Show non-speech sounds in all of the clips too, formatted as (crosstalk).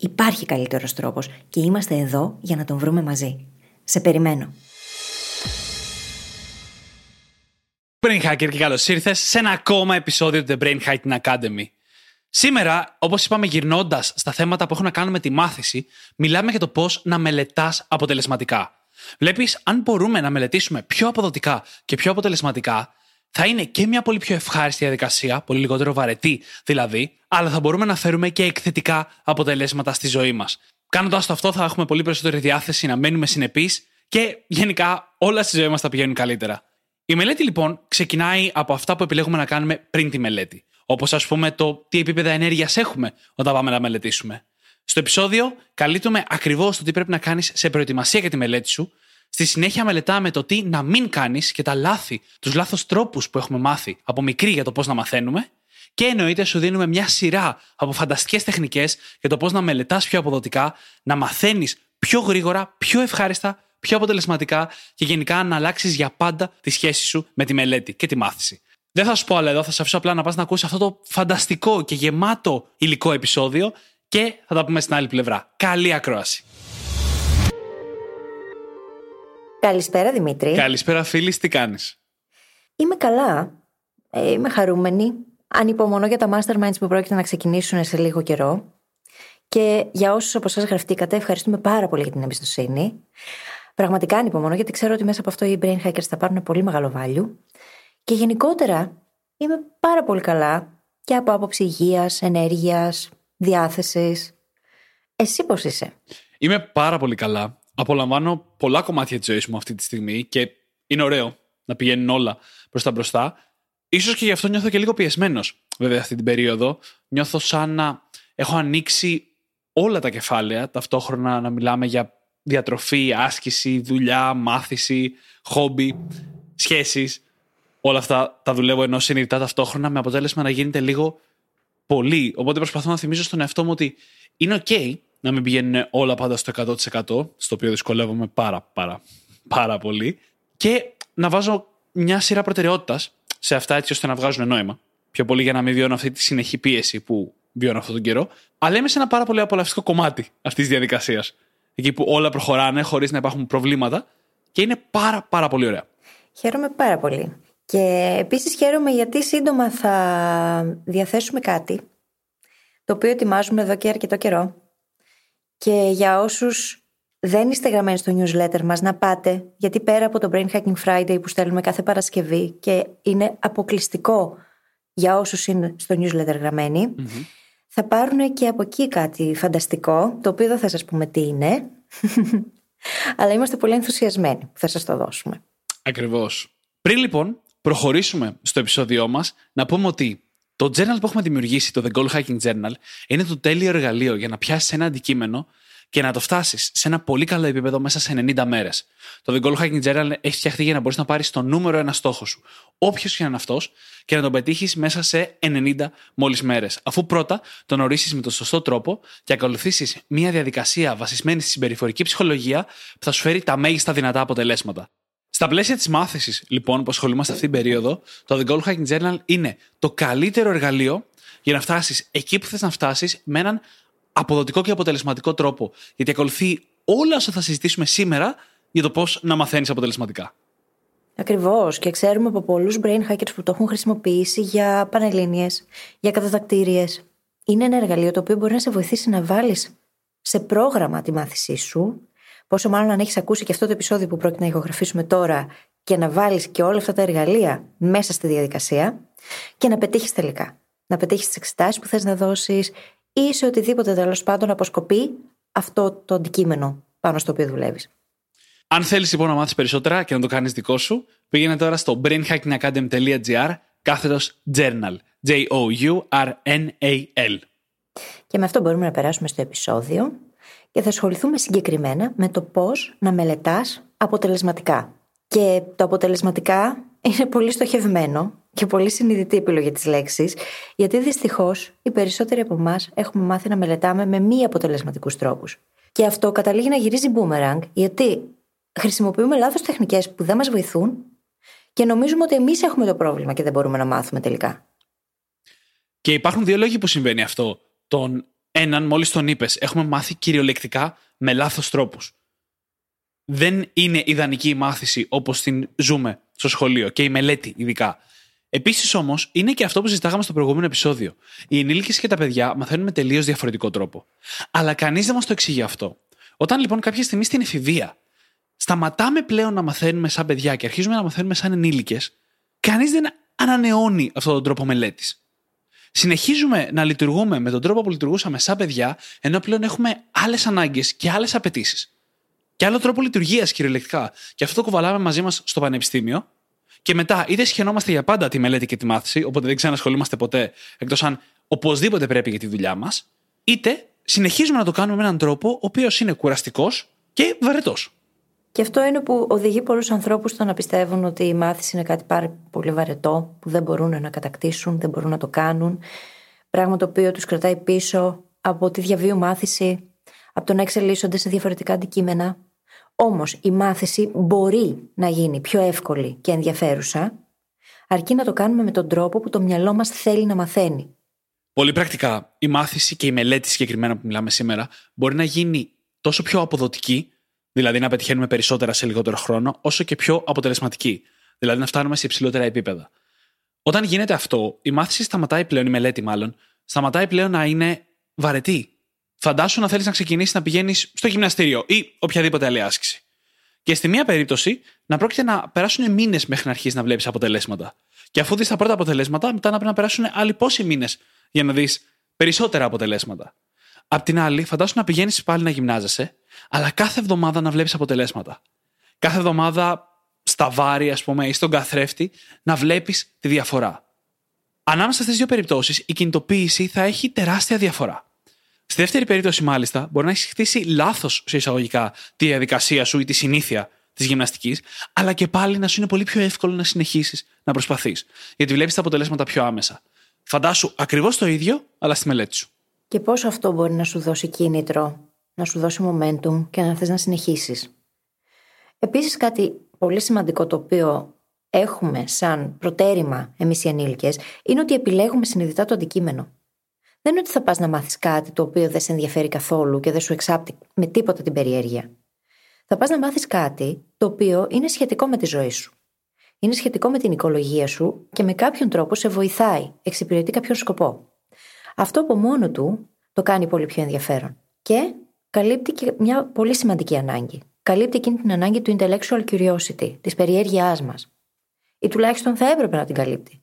Υπάρχει καλύτερος τρόπος και είμαστε εδώ για να τον βρούμε μαζί. Σε περιμένω. Brain Hacker και καλώς ήρθες σε ένα ακόμα επεισόδιο του The Brain Hacking Academy. Σήμερα, όπως είπαμε γυρνώντας στα θέματα που έχουν να κάνουν με τη μάθηση, μιλάμε για το πώς να μελετάς αποτελεσματικά. Βλέπεις, αν μπορούμε να μελετήσουμε πιο αποδοτικά και πιο αποτελεσματικά, θα είναι και μια πολύ πιο ευχάριστη διαδικασία, πολύ λιγότερο βαρετή δηλαδή, αλλά θα μπορούμε να φέρουμε και εκθετικά αποτελέσματα στη ζωή μας. Κάνοντας το αυτό, θα έχουμε πολύ περισσότερη διάθεση να μένουμε συνεπείς και γενικά όλα στη ζωή μας θα πηγαίνουν καλύτερα. Η μελέτη λοιπόν ξεκινάει από αυτά που επιλέγουμε να κάνουμε πριν τη μελέτη. Όπως ας πούμε το τι επίπεδα ενέργειας έχουμε όταν πάμε να μελετήσουμε. Στο επεισόδιο καλύπτουμε ακριβώς το τι πρέπει να κάνεις σε προετοιμασία για τη μελέτη σου Στη συνέχεια μελετάμε το τι να μην κάνεις και τα λάθη, τους λάθος τρόπους που έχουμε μάθει από μικρή για το πώς να μαθαίνουμε. Και εννοείται σου δίνουμε μια σειρά από φανταστικές τεχνικές για το πώς να μελετάς πιο αποδοτικά, να μαθαίνεις πιο γρήγορα, πιο ευχάριστα, πιο αποτελεσματικά και γενικά να αλλάξεις για πάντα τη σχέση σου με τη μελέτη και τη μάθηση. Δεν θα σου πω άλλα εδώ, θα σε αφήσω απλά να πας να ακούσεις αυτό το φανταστικό και γεμάτο υλικό επεισόδιο και θα τα πούμε στην άλλη πλευρά. Καλή ακρόαση. Καλησπέρα Δημήτρη. Καλησπέρα φίλη, τι κάνεις; Είμαι καλά. Ε, είμαι χαρούμενη. Ανυπομονώ για τα masterminds που πρόκειται να ξεκινήσουν σε λίγο καιρό. Και για όσους από εσάς γραφτήκατε, ευχαριστούμε πάρα πολύ για την εμπιστοσύνη. Πραγματικά ανυπομονώ γιατί ξέρω ότι μέσα από αυτό οι brain hackers θα πάρουν πολύ μεγάλο value. Και γενικότερα είμαι πάρα πολύ καλά και από άποψη υγείας, ενέργειας, διάθεσης. Εσύ πώς είσαι; Είμαι πάρα πολύ καλά απολαμβάνω πολλά κομμάτια της ζωής μου αυτή τη στιγμή και είναι ωραίο να πηγαίνουν όλα προς τα μπροστά. Ίσως και γι' αυτό νιώθω και λίγο πιεσμένος, βέβαια, αυτή την περίοδο. Νιώθω σαν να έχω ανοίξει όλα τα κεφάλαια, ταυτόχρονα να μιλάμε για διατροφή, άσκηση, δουλειά, μάθηση, χόμπι, σχέσεις. Όλα αυτά τα δουλεύω ενώ συνειδητά ταυτόχρονα με αποτέλεσμα να γίνεται λίγο πολύ. Οπότε προσπαθώ να θυμίζω στον εαυτό μου ότι είναι OK να μην πηγαίνουν όλα πάντα στο 100% στο οποίο δυσκολεύομαι πάρα πάρα πάρα πολύ και να βάζω μια σειρά προτεραιότητας σε αυτά έτσι ώστε να βγάζουν νόημα. Πιο πολύ για να μην βιώνω αυτή τη συνεχή πίεση που βιώνω αυτόν τον καιρό. Αλλά είμαι σε ένα πάρα πολύ απολαυστικό κομμάτι αυτής της διαδικασίας. Εκεί που όλα προχωράνε χωρίς να υπάρχουν προβλήματα και είναι πάρα πάρα πολύ ωραία. Χαίρομαι πάρα πολύ. Και επίσης χαίρομαι γιατί σύντομα θα διαθέσουμε κάτι το οποίο ετοιμάζουμε εδώ και αρκετό καιρό και για όσους δεν είστε γραμμένοι στο newsletter μας να πάτε, γιατί πέρα από το Brain Hacking Friday που στέλνουμε κάθε Παρασκευή και είναι αποκλειστικό για όσους είναι στο newsletter γραμμενοι θα πάρουν και από εκεί κάτι φανταστικό, το οποίο δεν θα σας πούμε τι είναι, (laughs) αλλά είμαστε πολύ ενθουσιασμένοι που θα σας το δώσουμε. Ακριβώς. Πριν λοιπόν προχωρήσουμε στο επεισόδιό μας, να πούμε ότι το journal που έχουμε δημιουργήσει, το The Goal Hacking Journal, είναι το τέλειο εργαλείο για να πιάσεις ένα αντικείμενο και να το φτάσεις σε ένα πολύ καλό επίπεδο μέσα σε 90 μέρες. Το The Goal Hacking Journal έχει φτιαχτεί για να μπορείς να πάρεις το νούμερο ένα στόχο σου, όποιος και να είναι αυτός, και να τον πετύχεις μέσα σε 90 μόλις μέρες. Αφού πρώτα τον ορίσει με τον σωστό τρόπο και ακολουθήσεις μια διαδικασία βασισμένη στη συμπεριφορική ψυχολογία που θα σου φέρει τα μέγιστα δυνατά αποτελέσματα. Στα πλαίσια της μάθησης, λοιπόν, που ασχολούμαστε αυτήν την περίοδο, το The Goal Hacking Journal είναι το καλύτερο εργαλείο για να φτάσεις εκεί που θες να φτάσεις με έναν αποδοτικό και αποτελεσματικό τρόπο. Γιατί ακολουθεί όλα όσα θα συζητήσουμε σήμερα για το πώς να μαθαίνεις αποτελεσματικά. Ακριβώς. Και ξέρουμε από πολλούς brain hackers που το έχουν χρησιμοποιήσει για πανελλήνιες, για κατατακτήριες. Είναι ένα εργαλείο το οποίο μπορεί να σε βοηθήσει να βάλεις σε πρόγραμμα τη μάθησή σου. Πόσο μάλλον αν έχεις ακούσει και αυτό το επεισόδιο που πρόκειται να ηχογραφήσουμε τώρα και να βάλεις και όλα αυτά τα εργαλεία μέσα στη διαδικασία και να πετύχεις τελικά. Να πετύχεις τις εξετάσεις που θες να δώσεις ή σε οτιδήποτε τέλος πάντων αποσκοπεί αυτό το αντικείμενο πάνω στο οποίο δουλεύεις. Αν θέλεις λοιπόν να μάθεις περισσότερα και να το κάνεις δικό σου, πήγαινε τώρα στο brainhackingacademy.gr κάθετος journal. J-O-U-R-N-A-L. Και με αυτό μπορούμε να περάσουμε στο επεισόδιο και θα ασχοληθούμε συγκεκριμένα με το πώς να μελετάς αποτελεσματικά. Και το αποτελεσματικά είναι πολύ στοχευμένο και πολύ συνειδητή επιλογή της λέξης, γιατί δυστυχώς οι περισσότεροι από εμάς έχουμε μάθει να μελετάμε με μη αποτελεσματικούς τρόπους. Και αυτό καταλήγει να γυρίζει boomerang, γιατί χρησιμοποιούμε λάθος τεχνικές που δεν μας βοηθούν και νομίζουμε ότι εμείς έχουμε το πρόβλημα και δεν μπορούμε να μάθουμε τελικά. Και υπάρχουν δύο λόγοι που συμβαίνει αυτό. Τον έναν, μόλις τον είπες, έχουμε μάθει κυριολεκτικά με λάθος τρόπους. Δεν είναι ιδανική η μάθηση όπως την ζούμε στο σχολείο και η μελέτη ειδικά. Επίσης όμως, είναι και αυτό που συζητάγαμε στο προηγούμενο επεισόδιο. Οι ενήλικες και τα παιδιά μαθαίνουν με τελείως διαφορετικό τρόπο. Αλλά κανείς δεν μας το εξηγεί αυτό. Όταν λοιπόν κάποια στιγμή στην εφηβεία σταματάμε πλέον να μαθαίνουμε σαν παιδιά και αρχίζουμε να μαθαίνουμε σαν ενήλικες, κανείς δεν ανανεώνει αυτόν τον τρόπο μελέτης. Συνεχίζουμε να λειτουργούμε με τον τρόπο που λειτουργούσαμε σαν παιδιά, ενώ πλέον έχουμε άλλες ανάγκες και άλλες απαιτήσεις. Και άλλο τρόπο λειτουργίας κυριολεκτικά. Και αυτό το κουβαλάμε μαζί μας στο πανεπιστήμιο και μετά, είτε σχαινόμαστε για πάντα τη μελέτη και τη μάθηση, οπότε δεν ξανασχολούμαστε ποτέ, εκτός αν οπωσδήποτε πρέπει για τη δουλειά μας, είτε συνεχίζουμε να το κάνουμε με έναν τρόπο ο οποίος είναι κουραστικός και βαρετός. Και αυτό είναι που οδηγεί πολλούς ανθρώπους στο να πιστεύουν ότι η μάθηση είναι κάτι πάρα πολύ βαρετό, που δεν μπορούν να κατακτήσουν, δεν μπορούν να το κάνουν. Πράγμα το οποίο τους κρατάει πίσω από τη διαβίου μάθηση, από το να εξελίσσονται σε διαφορετικά αντικείμενα, Όμως η μάθηση μπορεί να γίνει πιο εύκολη και ενδιαφέρουσα, αρκεί να το κάνουμε με τον τρόπο που το μυαλό μας θέλει να μαθαίνει. Πολύ πρακτικά, η μάθηση και η μελέτη συγκεκριμένα που μιλάμε σήμερα μπορεί να γίνει τόσο πιο αποδοτική, δηλαδή να πετυχαίνουμε περισσότερα σε λιγότερο χρόνο, όσο και πιο αποτελεσματική, δηλαδή να φτάνουμε σε υψηλότερα επίπεδα. Όταν γίνεται αυτό, η μάθηση σταματάει πλέον, η μελέτη μάλλον, σταματάει πλέον να είναι βαρετή Φαντάσου να θέλεις να ξεκινήσεις να πηγαίνεις στο γυμναστήριο ή οποιαδήποτε άλλη άσκηση. Και στη μία περίπτωση να πρόκειται να περάσουν μήνες μέχρι να αρχίσεις να βλέπεις αποτελέσματα. Και αφού δεις τα πρώτα αποτελέσματα, μετά να πρέπει να περάσουν άλλοι πόσοι μήνες για να δεις περισσότερα αποτελέσματα. Απ' την άλλη, φαντάσου να πηγαίνεις πάλι να γυμνάζεσαι, αλλά κάθε εβδομάδα να βλέπεις αποτελέσματα. Κάθε εβδομάδα στα βάρη, ας πούμε, ή στον καθρέφτη, να βλέπεις τη διαφορά. Ανάμεσα στις δύο περιπτώσεις, η κινητοποίηση θα έχει τεράστια διαφορά. Στη δεύτερη περίπτωση, μάλιστα, μπορεί να έχεις χτίσει λάθος σε εισαγωγικά τη διαδικασία σου ή τη συνήθεια της γυμναστικής, αλλά και πάλι να σου είναι πολύ πιο εύκολο να συνεχίσεις να προσπαθείς. Γιατί βλέπεις τα αποτελέσματα πιο άμεσα. Φαντάσου ακριβώς το ίδιο, αλλά στη μελέτη σου. Και πόσο αυτό μπορεί να σου δώσει κίνητρο, να σου δώσει momentum και να θες να συνεχίσεις. Επίσης, κάτι πολύ σημαντικό το οποίο έχουμε σαν προτέρημα εμείς οι ενήλικες είναι ότι επιλέγουμε συνειδητά το αντικείμενο. Δεν είναι ότι θα πας να μάθεις κάτι το οποίο δεν σε ενδιαφέρει καθόλου και δεν σου εξάπτει με τίποτα την περιέργεια. Θα πας να μάθεις κάτι το οποίο είναι σχετικό με τη ζωή σου. Είναι σχετικό με την οικολογία σου και με κάποιον τρόπο σε βοηθάει, εξυπηρετεί κάποιον σκοπό. Αυτό από μόνο του το κάνει πολύ πιο ενδιαφέρον. Και καλύπτει και μια πολύ σημαντική ανάγκη. Καλύπτει εκείνη την ανάγκη του intellectual curiosity, της περιέργειάς μας. Ή τουλάχιστον θα έπρεπε να την καλύπτει.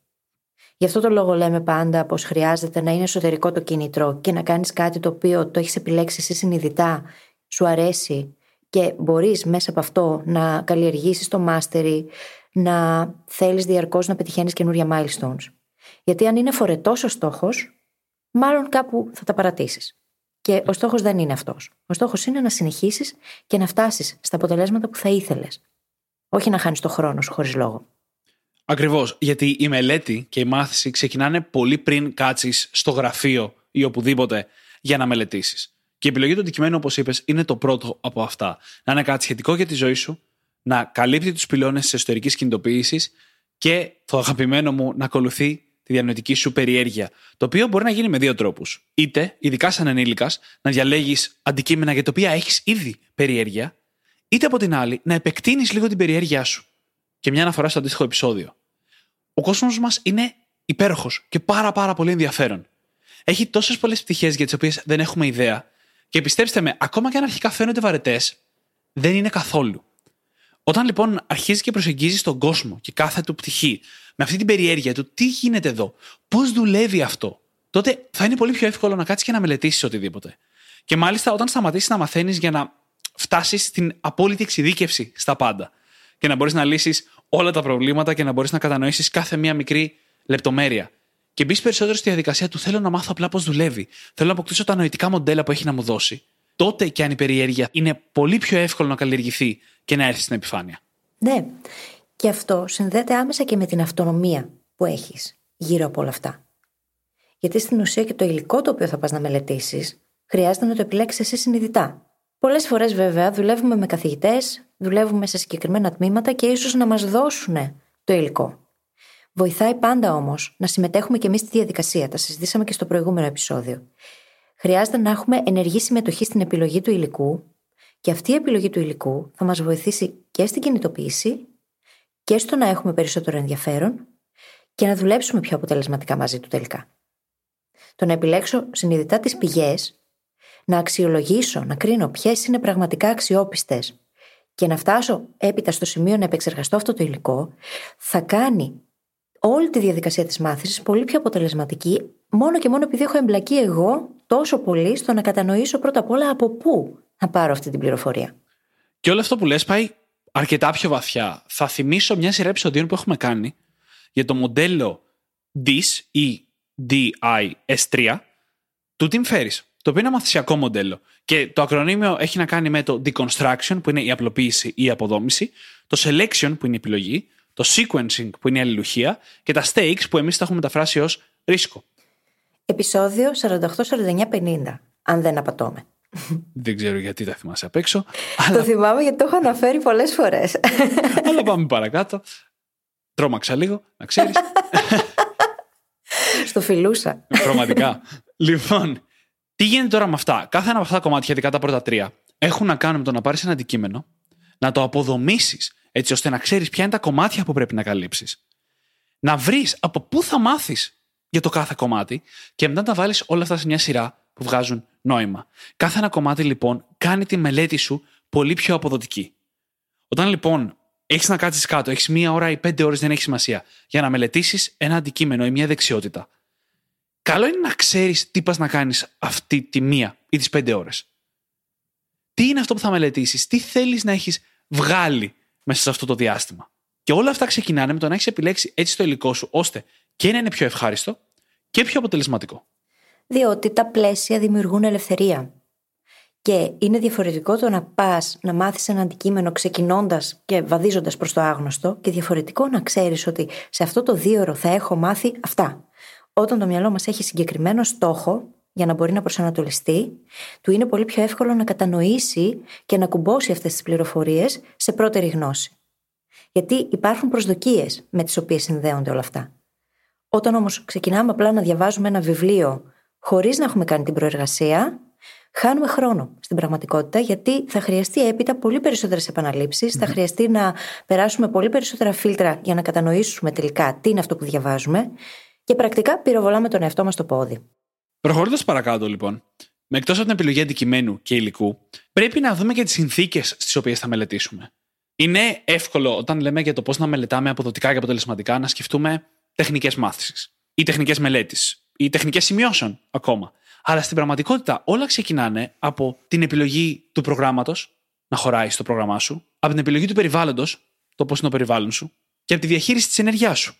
Γι' αυτό το λόγο λέμε πάντα πως χρειάζεται να είναι εσωτερικό το κίνητρο και να κάνεις κάτι το οποίο το έχεις επιλέξει εσύ συνειδητά, σου αρέσει και μπορείς μέσα από αυτό να καλλιεργήσεις το μάστερι, να θέλεις διαρκώς να πετυχαίνεις καινούρια milestones. Γιατί αν είναι φορετός ο στόχος, μάλλον κάπου θα τα παρατήσεις. Και ο στόχος δεν είναι αυτός. Ο στόχος είναι να συνεχίσεις και να φτάσεις στα αποτελέσματα που θα ήθελες. Όχι να χάνεις το χρόνο σου χωρίς λόγο. Ακριβώς. Γιατί η μελέτη και η μάθηση ξεκινάνε πολύ πριν κάτσεις στο γραφείο ή οπουδήποτε για να μελετήσεις. Και η επιλογή του αντικειμένου, όπως είπες, είναι το πρώτο από αυτά. Να είναι κάτι σχετικό για τη ζωή σου, να καλύπτει τους πυλώνες της εσωτερικής κινητοποίησης και το αγαπημένο μου να ακολουθεί τη διανοητική σου περιέργεια. Το οποίο μπορεί να γίνει με δύο τρόπους. Είτε, ειδικά σαν ενήλικας, να διαλέγεις αντικείμενα για τα οποία έχεις ήδη περιέργεια, είτε από την άλλη να επεκτείνεις λίγο την περιέργειά σου. Και μια αναφορά στο αντίστοιχο επεισόδιο. Ο κόσμος μας είναι υπέροχος και πάρα πάρα πολύ ενδιαφέρον. Έχει τόσες πολλές πτυχές για τις οποίες δεν έχουμε ιδέα. Και πιστέψτε με, ακόμα και αν αρχικά φαίνονται βαρετές, δεν είναι καθόλου. Όταν λοιπόν αρχίζεις και προσεγγίζεις τον κόσμο και κάθε του πτυχή με αυτή την περιέργεια του τι γίνεται εδώ, πώς δουλεύει αυτό, τότε θα είναι πολύ πιο εύκολο να κάτσεις και να μελετήσεις οτιδήποτε. Και μάλιστα όταν σταματήσεις να μαθαίνεις για να φτάσεις στην απόλυτη εξειδίκευση στα πάντα και να μπορείς να λύσεις όλα τα προβλήματα και να μπορείς να κατανοήσεις κάθε μία μικρή λεπτομέρεια. Και μπεις περισσότερο στη διαδικασία του θέλω να μάθω απλά πώς δουλεύει. Θέλω να αποκτήσω τα νοητικά μοντέλα που έχει να μου δώσει. Τότε και αν η περιέργεια είναι πολύ πιο εύκολο να καλλιεργηθεί και να έρθει στην επιφάνεια. Ναι. Και αυτό συνδέεται άμεσα και με την αυτονομία που έχεις γύρω από όλα αυτά. Γιατί στην ουσία και το υλικό το οποίο θα πας να μελετήσεις, χρειάζεται να το επιλέξεις εσύ συνειδητά. Πολλές φορές, βέβαια, δουλεύουμε με καθηγητές, δουλεύουμε σε συγκεκριμένα τμήματα και ίσως να μας δώσουν το υλικό. Βοηθάει πάντα όμως να συμμετέχουμε και εμείς στη διαδικασία. Τα συζητήσαμε και στο προηγούμενο επεισόδιο. Χρειάζεται να έχουμε ενεργή συμμετοχή στην επιλογή του υλικού και αυτή η επιλογή του υλικού θα μας βοηθήσει και στην κινητοποίηση και στο να έχουμε περισσότερο ενδιαφέρον και να δουλέψουμε πιο αποτελεσματικά μαζί του τελικά. Το να επιλέξω συνειδητά τις πηγές, να αξιολογήσω, να κρίνω ποιες είναι πραγματικά αξιόπιστες και να φτάσω έπειτα στο σημείο να επεξεργαστώ αυτό το υλικό, θα κάνει όλη τη διαδικασία της μάθησης πολύ πιο αποτελεσματική, μόνο και μόνο επειδή έχω εμπλακεί εγώ τόσο πολύ στο να κατανοήσω πρώτα απ' όλα από πού να πάρω αυτή την πληροφορία. Και όλο αυτό που λες πάει αρκετά πιο βαθιά. Θα θυμίσω μια σειρά επεισοδίων που έχουμε κάνει για το μοντέλο DIS ή DIS3 του Tim Ferriss, το οποίο είναι ένα μαθησιακό μοντέλο. Και το ακρονίμιο έχει να κάνει με το deconstruction, που είναι η απλοποίηση ή η αποδόμηση, το selection, που είναι η επιλογή, το sequencing, που είναι η αλληλουχία, και τα stakes, που εμείς τα έχουμε μεταφράσει ως ρίσκο. Επισόδιο 48-49-50, αν δεν απατώμε. Δεν ξέρω γιατί τα θυμάσαι απ' έξω. Το θυμάμαι γιατί το έχω αναφέρει πολλές φορές. Αλλά πάμε παρακάτω. Τρόμαξα λίγο, να ξέρεις. Στο φιλούσα. Πραγματικά. λοιπόν, τι γίνεται τώρα με αυτά; Κάθε ένα από αυτά τα κομμάτια, ειδικά τα πρώτα τρία, έχουν να κάνουν με το να πάρεις ένα αντικείμενο, να το αποδομήσεις έτσι ώστε να ξέρεις ποια είναι τα κομμάτια που πρέπει να καλύψεις, να βρεις από πού θα μάθεις για το κάθε κομμάτι και μετά να τα βάλεις όλα αυτά σε μια σειρά που βγάζουν νόημα. Κάθε ένα κομμάτι λοιπόν κάνει τη μελέτη σου πολύ πιο αποδοτική. Όταν λοιπόν έχεις να κάτσεις κάτω, έχεις μία ώρα ή πέντε ώρες, δεν έχει σημασία, για να μελετήσεις ένα αντικείμενο ή μια δεξιότητα, καλό είναι να ξέρεις τι πας να κάνεις αυτή τη μία ή τις πέντε ώρες. Τι είναι αυτό που θα μελετήσεις, τι θέλεις να έχεις βγάλει μέσα σε αυτό το διάστημα. Και όλα αυτά ξεκινάνε με το να έχεις επιλέξει έτσι το υλικό σου, ώστε και να είναι πιο ευχάριστο και πιο αποτελεσματικό διότι τα πλαίσια δημιουργούν ελευθερία. Και είναι διαφορετικό το να πας να μάθεις ένα αντικείμενο ξεκινώντας και βαδίζοντας προς το άγνωστο, και διαφορετικό να ξέρεις ότι σε αυτό το δύο θα έχω μάθει αυτά. Όταν το μυαλό μας έχει συγκεκριμένο στόχο για να μπορεί να προσανατολιστεί, του είναι πολύ πιο εύκολο να κατανοήσει και να κουμπώσει αυτές τις πληροφορίες σε πρώτερη γνώση. Γιατί υπάρχουν προσδοκίες με τις οποίες συνδέονται όλα αυτά. Όταν όμως ξεκινάμε απλά να διαβάζουμε ένα βιβλίο χωρίς να έχουμε κάνει την προεργασία, χάνουμε χρόνο στην πραγματικότητα, γιατί θα χρειαστεί έπειτα πολύ περισσότερες θα χρειαστεί να περάσουμε πολύ περισσότερα φίλτρα για να κατανοήσουμε τελικά τι είναι αυτό που διαβάζουμε και πρακτικά πυροβολάμε τον εαυτό μας το πόδι. Προχωρώντας παρακάτω, λοιπόν, με εκτός από την επιλογή αντικειμένου και υλικού, πρέπει να δούμε και τις συνθήκες στις οποίες θα μελετήσουμε. Είναι εύκολο όταν λέμε για το πώς να μελετάμε αποδοτικά και αποτελεσματικά να σκεφτούμε τεχνικές μάθησης ή τεχνικές μελέτη ή τεχνικές σημειώσεων ακόμα. Αλλά στην πραγματικότητα όλα ξεκινάνε από την επιλογή του προγράμματος να χωράει στο πρόγραμμά σου, από την επιλογή του περιβάλλοντος, το πώς είναι το περιβάλλον σου, και από τη διαχείριση της ενέργειάς σου.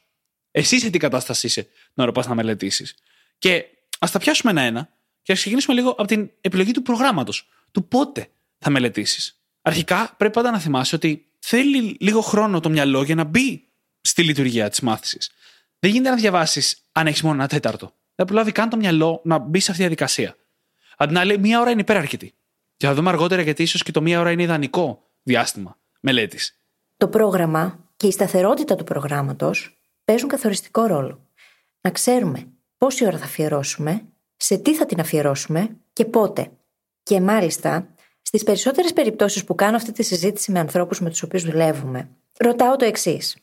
Εσύ σε τι κατάσταση είσαι να ώρα να μελετήσεις. Και ας τα πιάσουμε ένα-ένα Και ας ξεκινήσουμε λίγο από την επιλογή του προγράμματος. Του πότε θα μελετήσεις. Αρχικά πρέπει πάντα να θυμάσαι ότι θέλει λίγο χρόνο το μυαλό για να μπει στη λειτουργία της μάθησης. Δεν γίνεται να διαβάσεις αν έχεις μόνο ένα τέταρτο. Δεν προλάβει καν το μυαλό να μπει σε αυτή τη διαδικασία. Αντί να λέει, μία ώρα είναι υπεραρκετή. Και θα δούμε αργότερα γιατί ίσως και το μία ώρα είναι ιδανικό διάστημα μελέτης. Το πρόγραμμα και η σταθερότητα του προγράμματος παίζουν καθοριστικό ρόλο. Να ξέρουμε πόση ώρα θα αφιερώσουμε, σε τι θα την αφιερώσουμε και πότε. Και μάλιστα, στις περισσότερες περιπτώσεις που κάνω αυτή τη συζήτηση με ανθρώπους με τους οποίους δουλεύουμε, ρωτάω το εξής.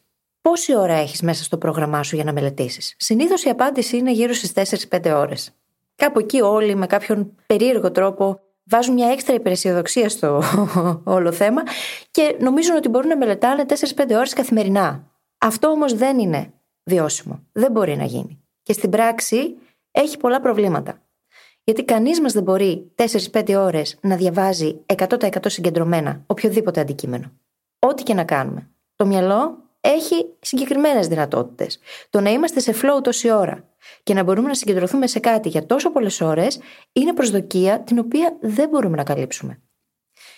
Πόση ώρα έχεις μέσα στο πρόγραμμά σου για να μελετήσεις; Συνήθως η απάντηση είναι γύρω στις 4-5 ώρες. Κάπου εκεί όλοι με κάποιον περίεργο τρόπο βάζουν μια έξτρα υπεραισιοδοξία στο (laughs) όλο θέμα και νομίζουν ότι μπορούν να μελετάνε 4-5 ώρες καθημερινά. Αυτό όμως δεν είναι βιώσιμο. Δεν μπορεί να γίνει. Και στην πράξη έχει πολλά προβλήματα. Γιατί κανείς μας δεν μπορεί 4-5 ώρες να διαβάζει 100% συγκεντρωμένα οποιοδήποτε αντικείμενο. Ό,τι και να κάνουμε. Το μυαλό έχει συγκεκριμένες δυνατότητες. Το να είμαστε σε flow τόση ώρα και να μπορούμε να συγκεντρωθούμε σε κάτι για τόσο πολλές ώρες είναι προσδοκία την οποία δεν μπορούμε να καλύψουμε.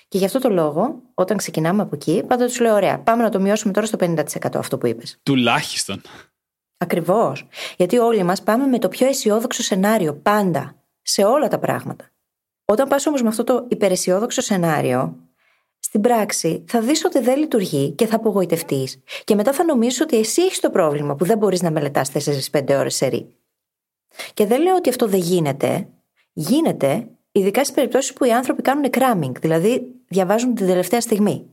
Και γι' αυτό το λόγο, όταν ξεκινάμε από εκεί, πάντα τους λέω: Ωραία, πάμε να το μειώσουμε τώρα στο 50% αυτό που είπες. Τουλάχιστον. Ακριβώς. Γιατί όλοι μας πάμε με το πιο αισιόδοξο σενάριο πάντα. Σε όλα τα πράγματα. Όταν πας όμως με αυτό το υπεραισιόδοξο σενάριο, στην πράξη θα δεις ότι δεν λειτουργεί και θα απογοητευτείς. Και μετά θα νομίζεις ότι εσύ έχεις το πρόβλημα που δεν μπορείς να μελετάς 4-5 ώρες σε ρί. Και δεν λέω ότι αυτό δεν γίνεται. Γίνεται, ειδικά στις περιπτώσεις που οι άνθρωποι κάνουν cramming, δηλαδή διαβάζουν την τελευταία στιγμή.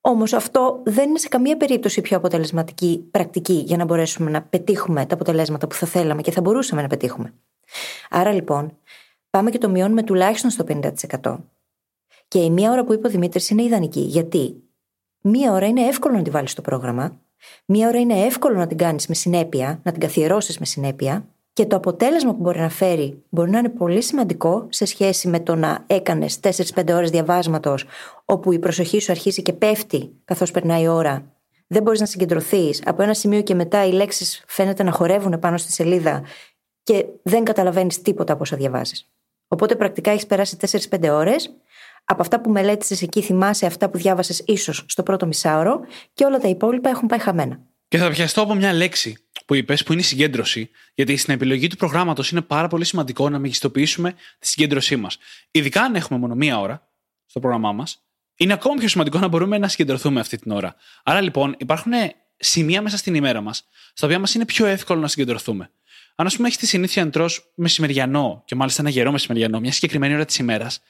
Όμως αυτό δεν είναι σε καμία περίπτωση η πιο αποτελεσματική πρακτική για να μπορέσουμε να πετύχουμε τα αποτελέσματα που θα θέλαμε και θα μπορούσαμε να πετύχουμε. Άρα λοιπόν, πάμε και το μειώνουμε τουλάχιστον στο 50%. Και η μία ώρα που είπε ο Δημήτρης είναι ιδανική. Γιατί; Μία ώρα είναι εύκολο να τη βάλεις στο πρόγραμμα, μία ώρα είναι εύκολο να την κάνεις με συνέπεια, να την καθιερώσεις με συνέπεια, και το αποτέλεσμα που μπορεί να φέρει μπορεί να είναι πολύ σημαντικό σε σχέση με το να έκανες 4-5 ώρες διαβάσματος, όπου η προσοχή σου αρχίζει και πέφτει καθώς περνάει η ώρα. Δεν μπορείς να συγκεντρωθείς. Από ένα σημείο και μετά οι λέξεις φαίνεται να χορεύουν πάνω στη σελίδα και δεν καταλαβαίνεις τίποτα από όσα διαβάζεις. Οπότε πρακτικά έχεις περάσει 4-5 ώρες. Από αυτά που μελέτησες εκεί, θυμάσαι αυτά που διάβασες ίσως στο πρώτο μισάωρο και όλα τα υπόλοιπα έχουν πάει χαμένα. Και θα πιαστώ από μια λέξη που είπες, που είναι η συγκέντρωση, γιατί στην επιλογή του προγράμματος είναι πάρα πολύ σημαντικό να μεγιστοποιήσουμε τη συγκέντρωσή μας. Ειδικά αν έχουμε μόνο μία ώρα στο πρόγραμμά μας, είναι ακόμα πιο σημαντικό να μπορούμε να συγκεντρωθούμε αυτή την ώρα. Άρα λοιπόν υπάρχουν σημεία μέσα στην ημέρα μας, στα οποία μας είναι πιο εύκολο να συγκεντρωθούμε. Αν, ας πούμε, έχεις τη συνήθεια να τρώ μεσημεριανό, και μάλιστα ένα γερό μεσημεριανό, μια συγκεκριμένη ώρα της ημέρας,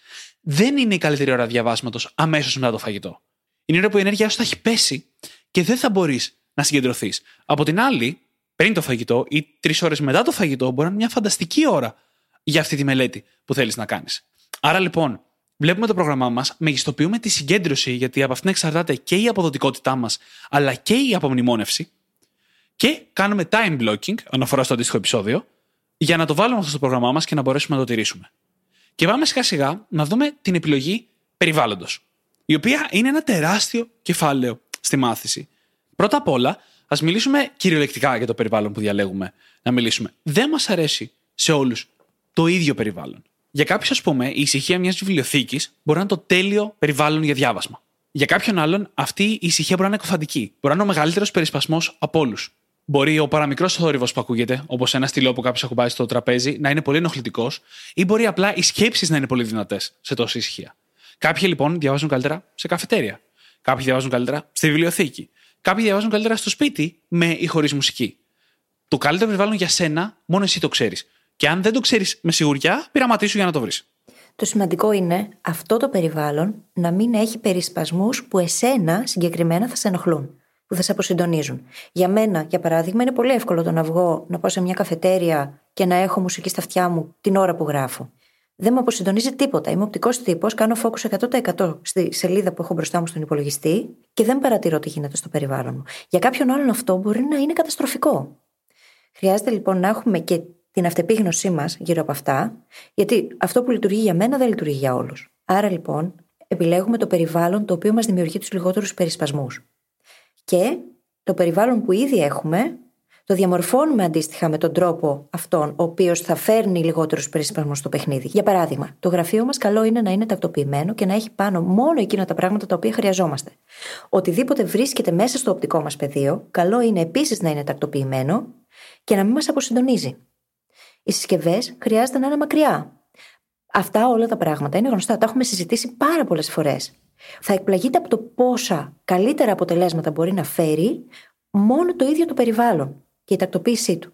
δεν είναι η καλύτερη ώρα διαβάσματος αμέσως μετά το φαγητό. Είναι η ώρα που η ενέργειά σου θα έχει πέσει και δεν θα μπορείς να συγκεντρωθείς. Από την άλλη, πριν το φαγητό ή τρεις ώρες μετά το φαγητό μπορεί να είναι μια φανταστική ώρα για αυτή τη μελέτη που θέλεις να κάνεις. Άρα λοιπόν, βλέπουμε το πρόγραμμά μας, μεγιστοποιούμε τη συγκέντρωση, γιατί από αυτήν εξαρτάται και η αποδοτικότητά μας, αλλά και η απομνημόνευση. Και κάνουμε time blocking, αναφορά στο αντίστοιχο επεισόδιο, για να το βάλουμε αυτό στο πρόγραμμά μας και να μπορέσουμε να το τηρήσουμε. Και πάμε σιγά σιγά να δούμε την επιλογή περιβάλλοντος, η οποία είναι ένα τεράστιο κεφάλαιο στη μάθηση. Πρώτα απ' όλα, Α μιλήσουμε κυριολεκτικά για το περιβάλλον που διαλέγουμε να μιλήσουμε. Δεν μας αρέσει σε όλους το ίδιο περιβάλλον. Για κάποιους, ας πούμε, η ησυχία μιας βιβλιοθήκης μπορεί να είναι το τέλειο περιβάλλον για διάβασμα. Για κάποιον άλλον, αυτή η ησυχία μπορεί να είναι εκοφαντική. Μπορεί να είναι ο μεγαλύτερος περισπασμός από όλους. Μπορεί ο παραμικρός θόρυβος που ακούγεται, όπως ένα στυλό που κάποιος ακουμπάει στο τραπέζι, να είναι πολύ ενοχλητικός, ή μπορεί απλά οι σκέψεις να είναι πολύ δυνατές σε τόση ησυχία. Κάποιοι λοιπόν διαβάζουν καλύτερα σε καφετέρια. Κάποιοι διαβάζουν καλύτερα στη βιβλιοθήκη. Κάποιοι διαβάζουν καλύτερα στο σπίτι με ή χωρίς μουσική. Το καλύτερο περιβάλλον για σένα, μόνο εσύ το ξέρεις. Και αν δεν το ξέρεις με σιγουριά, πειραματίσου για να το βρεις. Το σημαντικό είναι αυτό το περιβάλλον να μην έχει περισπασμούς που εσένα συγκεκριμένα θα σε ενοχλούν, που θα σε αποσυντονίζουν. Για μένα, για παράδειγμα, είναι πολύ εύκολο το να βγω, να πάω σε μια καφετέρια και να έχω μουσική στα αυτιά μου την ώρα που γράφω δεν με αποσυντονίζει τίποτα. Είμαι οπτικός τύπος, κάνω focus 100% στη σελίδα που έχω μπροστά μου στον υπολογιστή και δεν παρατηρώ τι γίνεται στο περιβάλλον μου. Για κάποιον άλλον αυτό μπορεί να είναι καταστροφικό. Χρειάζεται λοιπόν να έχουμε και την αυτεπίγνωσή μας γύρω από αυτά, γιατί αυτό που λειτουργεί για μένα δεν λειτουργεί για όλους. Άρα λοιπόν επιλέγουμε το περιβάλλον το οποίο μας δημιουργεί τους λιγότερους περισπασμούς. Και το περιβάλλον που ήδη έχουμε, το το διαμορφώνουμε αντίστοιχα με τον τρόπο αυτόν, ο οποίος θα φέρνει λιγότερους περισπασμούς στο παιχνίδι. Για παράδειγμα, το γραφείο μας καλό είναι να είναι τακτοποιημένο και να έχει πάνω μόνο εκείνα τα πράγματα τα οποία χρειαζόμαστε. Οτιδήποτε βρίσκεται μέσα στο οπτικό μας πεδίο, καλό είναι επίσης να είναι τακτοποιημένο και να μην μας αποσυντονίζει. Οι συσκευές χρειάζεται να είναι μακριά. Αυτά όλα τα πράγματα είναι γνωστά, τα έχουμε συζητήσει πάρα πολλές φορές. Θα εκπλαγείτε από το πόσα καλύτερα αποτελέσματα μπορεί να φέρει μόνο το ίδιο το περιβάλλον και η τακτοποίησή του.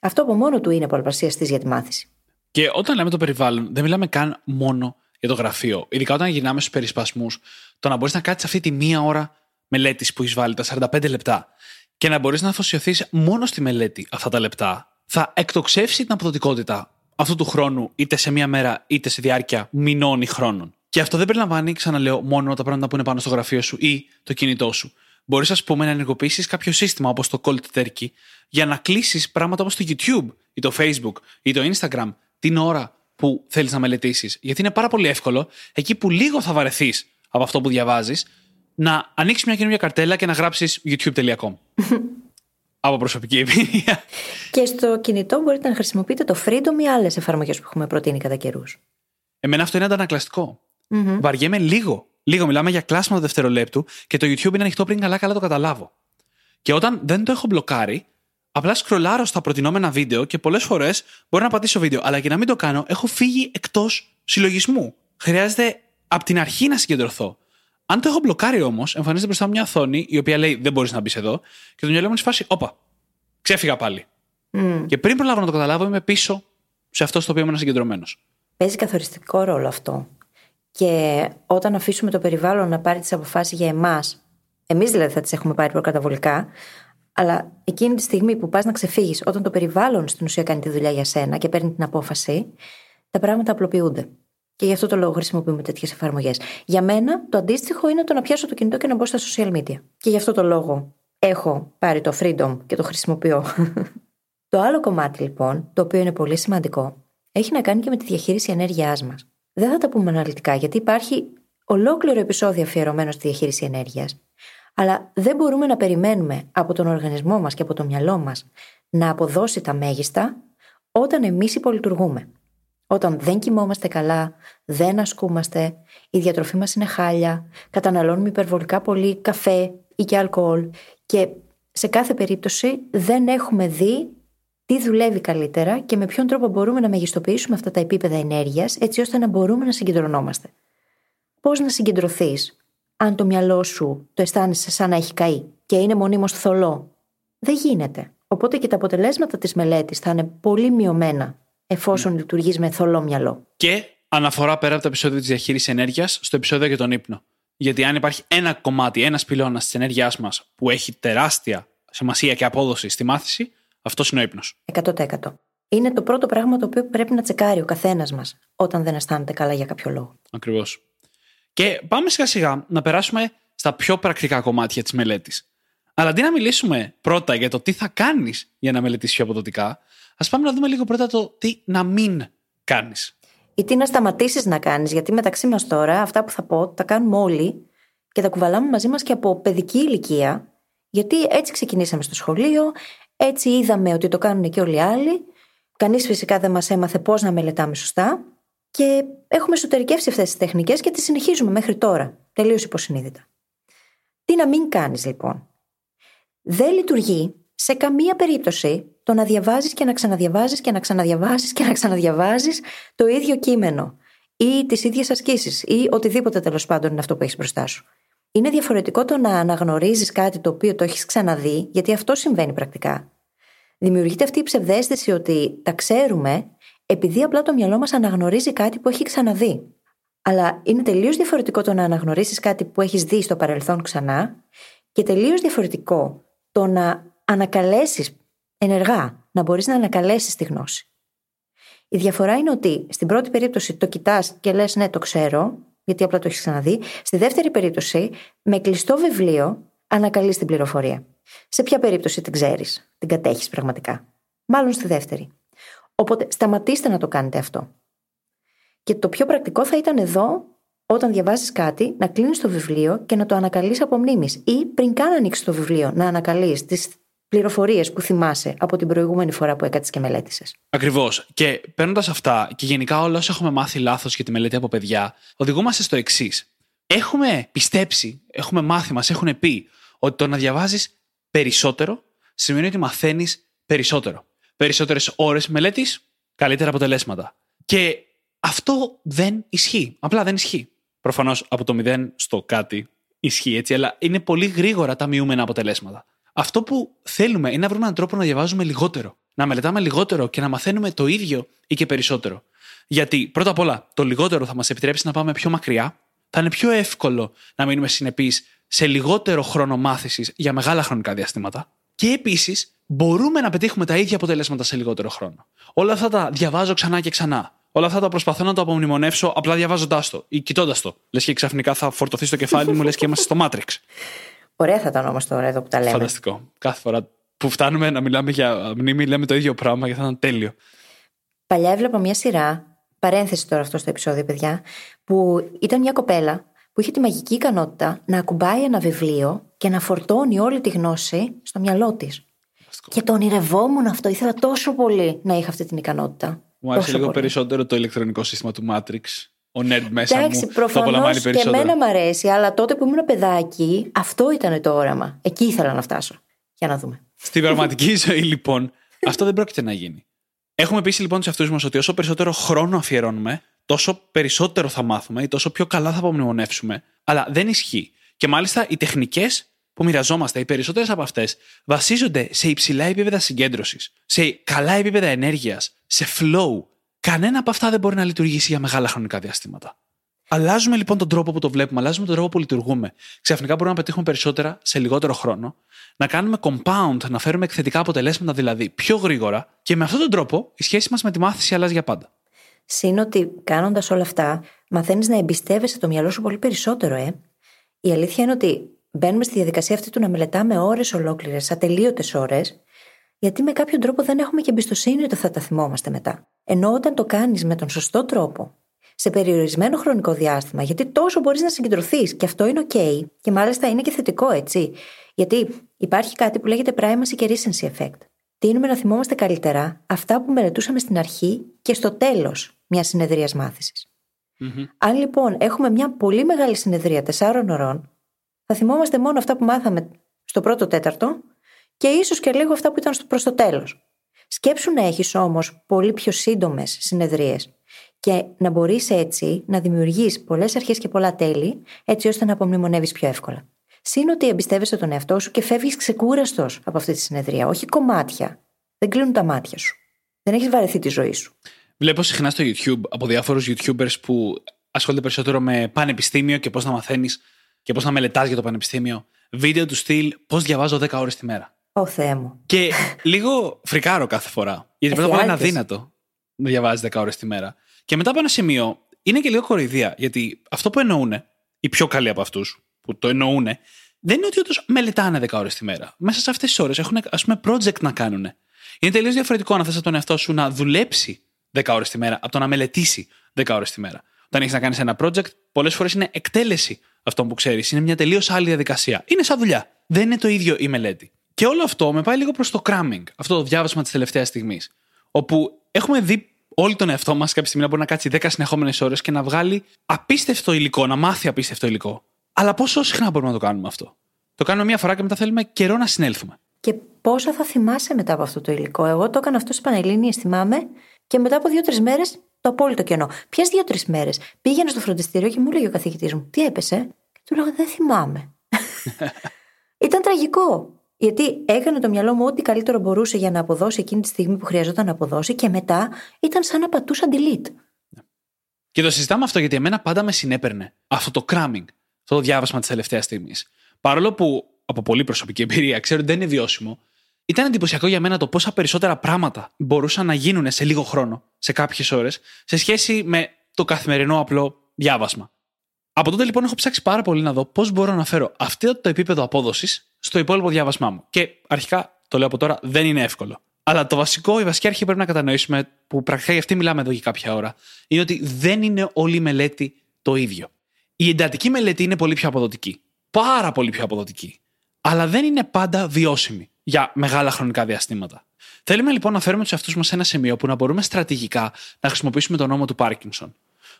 Αυτό από μόνο του είναι πολλαπλασιαστής για τη μάθηση. Και όταν λέμε το περιβάλλον, δεν μιλάμε καν μόνο για το γραφείο. Ειδικά όταν γυρνάμε στους περισπασμούς, το να μπορείς να κάτσεις αυτή τη μία ώρα μελέτης που έχεις βάλει, τα 45 λεπτά, και να μπορείς να αφοσιωθείς μόνο στη μελέτη αυτά τα λεπτά, θα εκτοξεύσει την αποδοτικότητα αυτού του χρόνου, είτε σε μία μέρα, είτε σε διάρκεια μηνών ή χρόνων. Και αυτό δεν περιλαμβάνει, ξαναλέω, μόνο τα πράγματα που είναι πάνω στο γραφείο σου ή το κινητό σου. Μπορείς, ας πούμε, να ενεργοποιήσεις κάποιο σύστημα όπως το Cold Turkey για να κλείσεις πράγματα όπως το YouTube ή το Facebook ή το Instagram την ώρα που θέλεις να μελετήσεις. Γιατί είναι πάρα πολύ εύκολο, εκεί που λίγο θα βαρεθείς από αυτό που διαβάζεις, να ανοίξεις μια καινούργια καρτέλα και να γράψεις youtube.com. (laughs) από προσωπική εμπειρία. Και στο κινητό μπορείτε να χρησιμοποιείτε το Freedom ή άλλες εφαρμογές που έχουμε προτείνει κατά καιρούς. Εμένα αυτό είναι αντανακλαστικό. Mm-hmm. Βαριέμαι λίγο. Λίγο μιλάμε για κλάσμα του δευτερολέπτου και το YouTube είναι ανοιχτό πριν καλά-καλά το καταλάβω. Και όταν δεν το έχω μπλοκάρει, απλά σκρολάρω στα προτινόμενα βίντεο και πολλές φορές μπορώ να πατήσω βίντεο. Αλλά και να μην το κάνω, έχω φύγει εκτός συλλογισμού. Χρειάζεται από την αρχή να συγκεντρωθώ. Αν το έχω μπλοκάρει όμως, εμφανίζεται μπροστά μου μια οθόνη η οποία λέει Δεν μπορείς να μπεις εδώ, και το μυαλό μου είναι φάση, Όπα, ξέφυγα πάλι. Mm. Και πριν προλάβω να το καταλάβω, είμαι πίσω σε αυτό στο οποίο είμαι συγκεντρωμένος. Παίζει καθοριστικό ρόλο αυτό. Και όταν αφήσουμε το περιβάλλον να πάρει τις αποφάσεις για εμάς, εμείς δηλαδή θα τις έχουμε πάρει προκαταβολικά, αλλά εκείνη τη στιγμή που πας να ξεφύγεις, όταν το περιβάλλον στην ουσία κάνει τη δουλειά για σένα και παίρνει την απόφαση, τα πράγματα απλοποιούνται. Και γι' αυτό το λόγο χρησιμοποιούμε τέτοιες εφαρμογές. Για μένα, το αντίστοιχο είναι το να πιάσω το κινητό και να μπω στα social media. Και γι' αυτό το λόγο έχω πάρει το freedom και το χρησιμοποιώ. (laughs) το άλλο κομμάτι, λοιπόν, το οποίο είναι πολύ σημαντικό, έχει να κάνει και με τη διαχείριση ενέργειάς μας. Δεν θα τα πούμε αναλυτικά, γιατί υπάρχει ολόκληρο επεισόδιο αφιερωμένο στη διαχείριση ενέργειας. Αλλά δεν μπορούμε να περιμένουμε από τον οργανισμό μας και από το μυαλό μας να αποδώσει τα μέγιστα όταν εμείς υπολειτουργούμε. Όταν δεν κοιμόμαστε καλά, δεν ασκούμαστε, η διατροφή μας είναι χάλια, καταναλώνουμε υπερβολικά πολύ καφέ ή και αλκοόλ και σε κάθε περίπτωση δεν έχουμε δει τι δουλεύει καλύτερα και με ποιον τρόπο μπορούμε να μεγιστοποιήσουμε αυτά τα επίπεδα ενέργειας έτσι ώστε να μπορούμε να συγκεντρωνόμαστε. Πώς να συγκεντρωθείς, αν το μυαλό σου το αισθάνεσαι σαν να έχει καεί και είναι μονίμως θολό; Δεν γίνεται. Οπότε και τα αποτελέσματα της μελέτης θα είναι πολύ μειωμένα εφόσον ναι. λειτουργείς με θολό μυαλό. Και αναφορά πέρα από το επεισόδιο της διαχείρισης ενέργειας στο επεισόδιο για τον ύπνο. Γιατί αν υπάρχει ένα κομμάτι, ένας πυλώνας της ενέργειάς μας που έχει τεράστια σημασία και απόδοση στη μάθηση, αυτός είναι ο ύπνος. 100%. Είναι το πρώτο πράγμα το οποίο πρέπει να τσεκάρει ο καθένας μας όταν δεν αισθάνεται καλά για κάποιο λόγο. Ακριβώς. Και πάμε σιγά σιγά να περάσουμε στα πιο πρακτικά κομμάτια της μελέτης. Αλλά αντί να μιλήσουμε πρώτα για το τι θα κάνεις για να μελετήσεις πιο αποδοτικά, ας πάμε να δούμε λίγο πρώτα το τι να μην κάνεις. Ή τι να σταματήσεις να κάνεις, γιατί μεταξύ μας τώρα αυτά που θα πω τα κάνουμε όλοι και τα κουβαλάμε μαζί μας και από παιδική ηλικία, γιατί έτσι ξεκινήσαμε στο σχολείο, έτσι είδαμε ότι το κάνουν και όλοι οι άλλοι. Κανείς φυσικά δεν μας έμαθε πώς να μελετάμε σωστά. Και έχουμε εσωτερικεύσει αυτές τις τεχνικές και τις συνεχίζουμε μέχρι τώρα. Τελείως υποσυνείδητα. Τι να μην κάνεις λοιπόν. Δεν λειτουργεί σε καμία περίπτωση το να διαβάζεις και να ξαναδιαβάζεις και να ξαναδιαβάζεις και να ξαναδιαβάζεις το ίδιο κείμενο ή τις ίδιες ασκήσεις ή οτιδήποτε τέλος πάντων είναι αυτό που έχεις μπροστά σου. Είναι διαφορετικό το να αναγνωρίζεις κάτι το οποίο το έχεις ξαναδεί, γιατί αυτό συμβαίνει πρακτικά. Δημιουργείται αυτή η ψευδέστηση ότι τα ξέρουμε επειδή απλά το μυαλό μας αναγνωρίζει κάτι που έχει ξαναδεί. Αλλά είναι τελείως διαφορετικό το να αναγνωρίσει κάτι που έχεις δει στο παρελθόν ξανά και τελείως διαφορετικό το να ανακαλέσεις ενεργά, να μπορείς να ανακαλέσεις τη γνώση. Η διαφορά είναι ότι στην πρώτη περίπτωση το κοιτάς και λες: Ναι, το ξέρω, γιατί απλά το έχεις ξαναδεί. Στη δεύτερη περίπτωση, με κλειστό βιβλίο, ανακαλείς την πληροφορία. Σε ποια περίπτωση την ξέρεις, την κατέχεις πραγματικά. Μάλλον στη δεύτερη. Οπότε σταματήστε να το κάνετε αυτό. Και το πιο πρακτικό θα ήταν εδώ, όταν διαβάζει κάτι, να κλείνεις το βιβλίο και να το ανακαλείς από μνήμης. Ή πριν καν ανοίξεις το βιβλίο, να ανακαλείς τις πληροφορίες που θυμάσαι από την προηγούμενη φορά που έκατσε και μελέτησες. Ακριβώς. Και παίρνοντας αυτά και γενικά όλα όσα έχουμε μάθει λάθος για τη μελέτη από παιδιά, οδηγούμαστε στο εξής. Έχουμε πιστέψει, έχουμε μάθει, μας έχουν πει ότι το να διαβάζεις περισσότερο σημαίνει ότι μαθαίνεις περισσότερο. Περισσότερες ώρες μελέτης, καλύτερα αποτελέσματα. Και αυτό δεν ισχύει. Απλά δεν ισχύει. Προφανώς από το μηδέν στο κάτι ισχύει έτσι, αλλά είναι πολύ γρήγορα τα μειούμενα αποτελέσματα. Αυτό που θέλουμε είναι να βρούμε έναν τρόπο να διαβάζουμε λιγότερο. Να μελετάμε λιγότερο και να μαθαίνουμε το ίδιο ή και περισσότερο. Γιατί πρώτα απ' όλα το λιγότερο θα μας επιτρέψει να πάμε πιο μακριά, θα είναι πιο εύκολο να μείνουμε συνεπείς σε λιγότερο χρόνο μάθησης για μεγάλα χρονικά διαστήματα. Και επίσης μπορούμε να πετύχουμε τα ίδια αποτελέσματα σε λιγότερο χρόνο. Όλα αυτά τα διαβάζω ξανά και ξανά. Όλα αυτά τα προσπαθώ να το απομνημονεύσω απλά διαβάζοντάς το ή κοιτώντας το. Λες και ξαφνικά θα φορτωθείς στο κεφάλι μου, λες και είμαστε στο Matrix. Ωραία θα ήταν όμως τώρα εδώ που τα λέμε. Φανταστικό. Κάθε φορά που φτάνουμε να μιλάμε για μνήμη, λέμε το ίδιο πράγμα και θα ήταν τέλειο. Παλιά έβλεπα μια σειρά, παρένθεση τώρα αυτό στο επεισόδιο, παιδιά, που ήταν μια κοπέλα που είχε τη μαγική ικανότητα να ακουμπάει ένα βιβλίο και να φορτώνει όλη τη γνώση στο μυαλό της. Και το ονειρευόμουν αυτό. Ήθελα τόσο πολύ να είχα αυτή την ικανότητα. Μου άρεσε λίγο πολύ. περισσότερο το ηλεκτρονικό σύστημα του Matrix. Ο nerd μέσα Εντάξει, μου προφανώς και εμένα μου αρέσει, αλλά τότε που ήμουν παιδάκι, αυτό ήταν το όραμα. Εκεί ήθελα να φτάσω. Για να δούμε. Στην πραγματική (laughs) ζωή, λοιπόν, αυτό δεν πρόκειται να γίνει. Έχουμε πείσει λοιπόν του εαυτού μας ότι όσο περισσότερο χρόνο αφιερώνουμε, τόσο περισσότερο θα μάθουμε ή τόσο πιο καλά θα απομνημονεύσουμε. Αλλά δεν ισχύει. Και μάλιστα οι τεχνικές που μοιραζόμαστε, οι περισσότερες από αυτές, βασίζονται σε υψηλά επίπεδα συγκέντρωσης, σε καλά επίπεδα ενέργειας, σε flow. Κανένα από αυτά δεν μπορεί να λειτουργήσει για μεγάλα χρονικά διαστήματα. Αλλάζουμε λοιπόν τον τρόπο που το βλέπουμε, αλλάζουμε τον τρόπο που λειτουργούμε. Ξαφνικά μπορούμε να πετύχουμε περισσότερα σε λιγότερο χρόνο, να κάνουμε compound, να φέρουμε εκθετικά αποτελέσματα δηλαδή πιο γρήγορα και με αυτόν τον τρόπο η σχέση μας με τη μάθηση αλλάζει για πάντα. Συν ότι κάνοντας όλα αυτά, μαθαίνεις να εμπιστεύεσαι το μυαλό σου πολύ περισσότερο, ε. Η αλήθεια είναι ότι μπαίνουμε στη διαδικασία αυτή του να μελετάμε ώρες ολόκληρες, ατελείωτες ώρες, γιατί με κάποιο τρόπο δεν έχουμε και εμπιστοσύνη ότι θα τα θυμόμαστε μετά. Ενώ όταν το κάνεις με τον σωστό τρόπο, σε περιορισμένο χρονικό διάστημα, γιατί τόσο μπορείς να συγκεντρωθείς και αυτό είναι OK, και μάλιστα είναι και θετικό, έτσι. Γιατί υπάρχει κάτι που λέγεται primacy και recency effect. Τίνουμε να θυμόμαστε καλύτερα αυτά που μελετούσαμε στην αρχή και στο τέλος μιας συνεδρίας Αν λοιπόν έχουμε μια πολύ μεγάλη συνεδρία τεσσάρων ωρών, θα θυμόμαστε μόνο αυτά που μάθαμε στο πρώτο τέταρτο και ίσως και λίγο αυτά που ήταν προς το τέλος. Σκέψου να έχεις όμως πολύ πιο σύντομες συνεδρίες και να μπορείς έτσι να δημιουργείς πολλές αρχές και πολλά τέλη, έτσι ώστε να απομνημονεύεις πιο εύκολα. Συν ότι εμπιστεύεσαι τον εαυτό σου και φεύγεις ξεκούραστος από αυτή τη συνεδρία, όχι κομμάτια. Δεν κλείνουν τα μάτια σου. Δεν έχεις βαρεθεί τη ζωή σου. Βλέπω συχνά στο YouTube από διάφορους YouTubers που ασχολούνται περισσότερο με πανεπιστήμιο και πώς να μαθαίνεις και πώς να μελετάς για το πανεπιστήμιο. Βίντεο του στυλ πώς διαβάζω 10 ώρες τη μέρα. Ω Θεέ μου. Και λίγο φρικάρω κάθε φορά. Γιατί πρώτα απ' όλα είναι αδύνατο να διαβάζεις 10 ώρες τη μέρα. Και μετά από ένα σημείο είναι και λίγο κοροϊδία. Γιατί αυτό που εννοούν, οι πιο καλοί από αυτούς που το εννοούν, δεν είναι ότι όντως μελετάνε 10 ώρες τη μέρα. Μέσα σε αυτές τις ώρες έχουν ας πούμε project να κάνουν. Είναι τελείως διαφορετικό να θες από τον εαυτό σου να δουλέψει 10 ώρες τη μέρα από το να μελετήσει 10 ώρες τη μέρα. Όταν έχεις να κάνεις ένα project, πολλές φορές είναι εκτέλεση αυτό που ξέρεις. Είναι μια τελείως άλλη διαδικασία. Είναι σαν δουλειά. Δεν είναι το ίδιο η μελέτη. Και όλο αυτό με πάει λίγο προς το cramming, αυτό το διάβασμα της τελευταίας στιγμής. Όπου έχουμε δει όλοι τον εαυτό μας κάποια στιγμή να μπορεί να κάτσει 10 συνεχόμενες ώρες και να βγάλει απίστευτο υλικό, να μάθει απίστευτο υλικό. Αλλά πόσο συχνά μπορούμε να το κάνουμε αυτό; Το κάνουμε μία φορά και μετά θέλουμε καιρό να συνέλθουμε. Και πόσα θα θυμάσαι μετά από αυτό το υλικό; Εγώ το έκανα αυτό στι Πανελλήνιες, θυμάμαι, και μετά από δύο-τρεις μέρες το απόλυτο κενό. Ποιες δύο-τρεις μέρες; Πήγαινε στο φροντιστήριο και μου έλεγε ο καθηγητής μου, Τι έπεσε; Και του λέγω, Δεν θυμάμαι. (laughs) Ήταν τραγικό. Γιατί έκανε το μυαλό μου ό,τι καλύτερο μπορούσε για να αποδώσει εκείνη τη στιγμή που χρειαζόταν να αποδώσει και μετά ήταν σαν να πατούσα delete. Και το συζητάμε αυτό γιατί εμένα πάντα με συνέπαιρνε αυτό το cramming, αυτό το διάβασμα της τελευταίας στιγμής. Παρόλο που από πολύ προσωπική εμπειρία ξέρω ότι δεν είναι βιώσιμο, ήταν εντυπωσιακό για μένα το πόσα περισσότερα πράγματα μπορούσαν να γίνουν σε λίγο χρόνο, σε κάποιες ώρες, σε σχέση με το καθημερινό απλό διάβασμα. Από τότε λοιπόν έχω ψάξει πάρα πολύ να δω πώς μπορώ να φέρω αυτό το επίπεδο απόδοσης στο υπόλοιπο διάβασμά μου. Και αρχικά, το λέω από τώρα, δεν είναι εύκολο. Αλλά το βασικό, η βασική αρχή πρέπει να κατανοήσουμε, που πρακτικά γι' αυτή μιλάμε εδώ για κάποια ώρα, είναι ότι δεν είναι όλη η μελέτη το ίδιο. Η εντατική μελέτη είναι πολύ πιο αποδοτική. Πάρα πολύ πιο αποδοτική. Αλλά δεν είναι πάντα βιώσιμη. για μεγάλα χρονικά διαστήματα. Θέλουμε λοιπόν να φέρουμε τους εαυτούς μας σε ένα σημείο που να μπορούμε στρατηγικά να χρησιμοποιήσουμε τον νόμο του Πάρκινσον.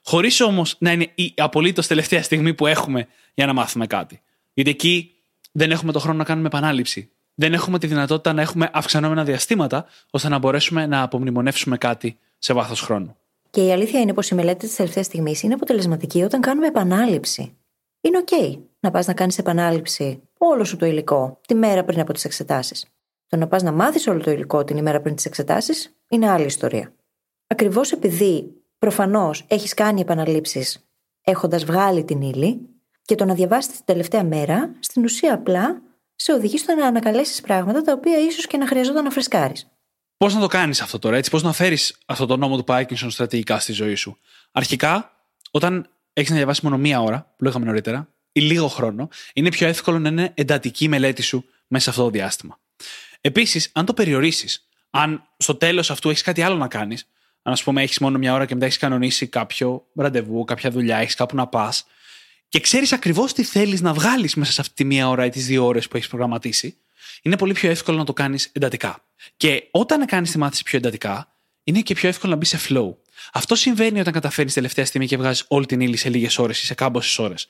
Χωρίς όμως να είναι η απολύτως τελευταία στιγμή που έχουμε για να μάθουμε κάτι. Γιατί εκεί δεν έχουμε το χρόνο να κάνουμε επανάληψη. Δεν έχουμε τη δυνατότητα να έχουμε αυξανόμενα διαστήματα ώστε να μπορέσουμε να απομνημονεύσουμε κάτι σε βάθος χρόνου. Και η αλήθεια είναι πως η μελέτη της τελευταίας στιγμής είναι αποτελεσματική όταν κάνουμε επανάληψη. Είναι OK να πας να κάνεις επανάληψη όλο σου το υλικό τη μέρα πριν από τις εξετάσεις. Το να πας να μάθεις όλο το υλικό την ημέρα πριν τις εξετάσεις είναι άλλη ιστορία. Ακριβώς επειδή προφανώς έχεις κάνει επαναλήψεις έχοντας βγάλει την ύλη και το να διαβάσει την τελευταία μέρα, στην ουσία απλά σε οδηγεί στο να ανακαλέσεις πράγματα τα οποία ίσως και να χρειαζόταν να φρεσκάρεις. Πώς να το κάνεις αυτό τώρα, έτσι, πώς να φέρεις αυτό το νόμο του Πάρκινσον στρατηγικά στη ζωή σου; Αρχικά, όταν έχεις να διαβάσεις μόνο μία ώρα, που λέγαμε νωρίτερα, ή λίγο χρόνο, είναι πιο εύκολο να είναι εντατική η μελέτη σου μέσα σε αυτό το διάστημα. Επίσης, αν το περιορίσεις, αν στο τέλος αυτού έχεις κάτι άλλο να κάνεις, αν ας πούμε έχεις μόνο μια ώρα και μετά έχεις κανονίσει κάποιο ραντεβού, κάποια δουλειά, έχεις κάπου να πας, και ξέρεις ακριβώς τι θέλεις να βγάλεις μέσα σε αυτή τη μία ώρα ή τις δύο ώρες που έχεις προγραμματίσει, είναι πολύ πιο εύκολο να το κάνεις εντατικά. Και όταν κάνεις τη μάθηση πιο εντατικά, είναι και πιο εύκολο να μπει σε flow. Αυτό συμβαίνει όταν καταφέρει τελευταία στιγμή και βγάζεις όλη την ύλη σε λίγες ώρες ή σε κάμποσες ώρες.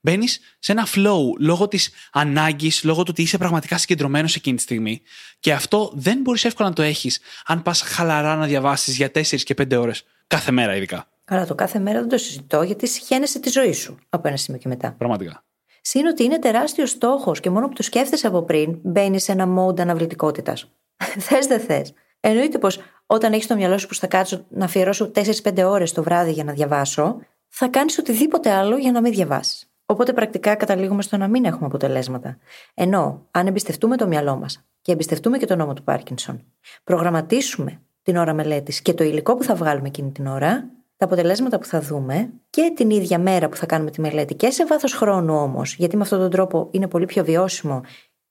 Μπαίνεις σε ένα flow λόγω της ανάγκης, λόγω του ότι είσαι πραγματικά συγκεντρωμένος εκείνη τη στιγμή. Και αυτό δεν μπορείς εύκολα να το έχεις αν πας χαλαρά να διαβάσεις για 4 και 5 ώρες κάθε μέρα, ειδικά. Αλλά το κάθε μέρα δεν το συζητώ γιατί συχαίνεσαι τη ζωή σου από ένα σημείο και μετά. Πραγματικά. Συν ότι είναι τεράστιος στόχος και μόνο που το σκέφτεσαι από πριν μπαίνεις σε ένα mode αναβλητικότητας. (laughs) θες δεν θες. Εννοείται πως όταν έχεις το μυαλό σου που θα κάτσω να αφιερώσω 4-5 ώρες το βράδυ για να διαβάσω, θα κάνεις οτιδήποτε άλλο για να μην διαβάσεις. Οπότε πρακτικά καταλήγουμε στο να μην έχουμε αποτελέσματα. Ενώ αν εμπιστευτούμε το μυαλό μας και εμπιστευτούμε και τον νόμο του Πάρκινσον, προγραμματίσουμε την ώρα μελέτης και το υλικό που θα βγάλουμε εκείνη την ώρα, τα αποτελέσματα που θα δούμε και την ίδια μέρα που θα κάνουμε τη μελέτη και σε βάθος χρόνου όμως, γιατί με αυτόν τον τρόπο είναι πολύ πιο βιώσιμο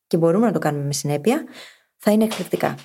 και μπορούμε να το κάνουμε με συνέπεια, θα είναι εκπληκτικά.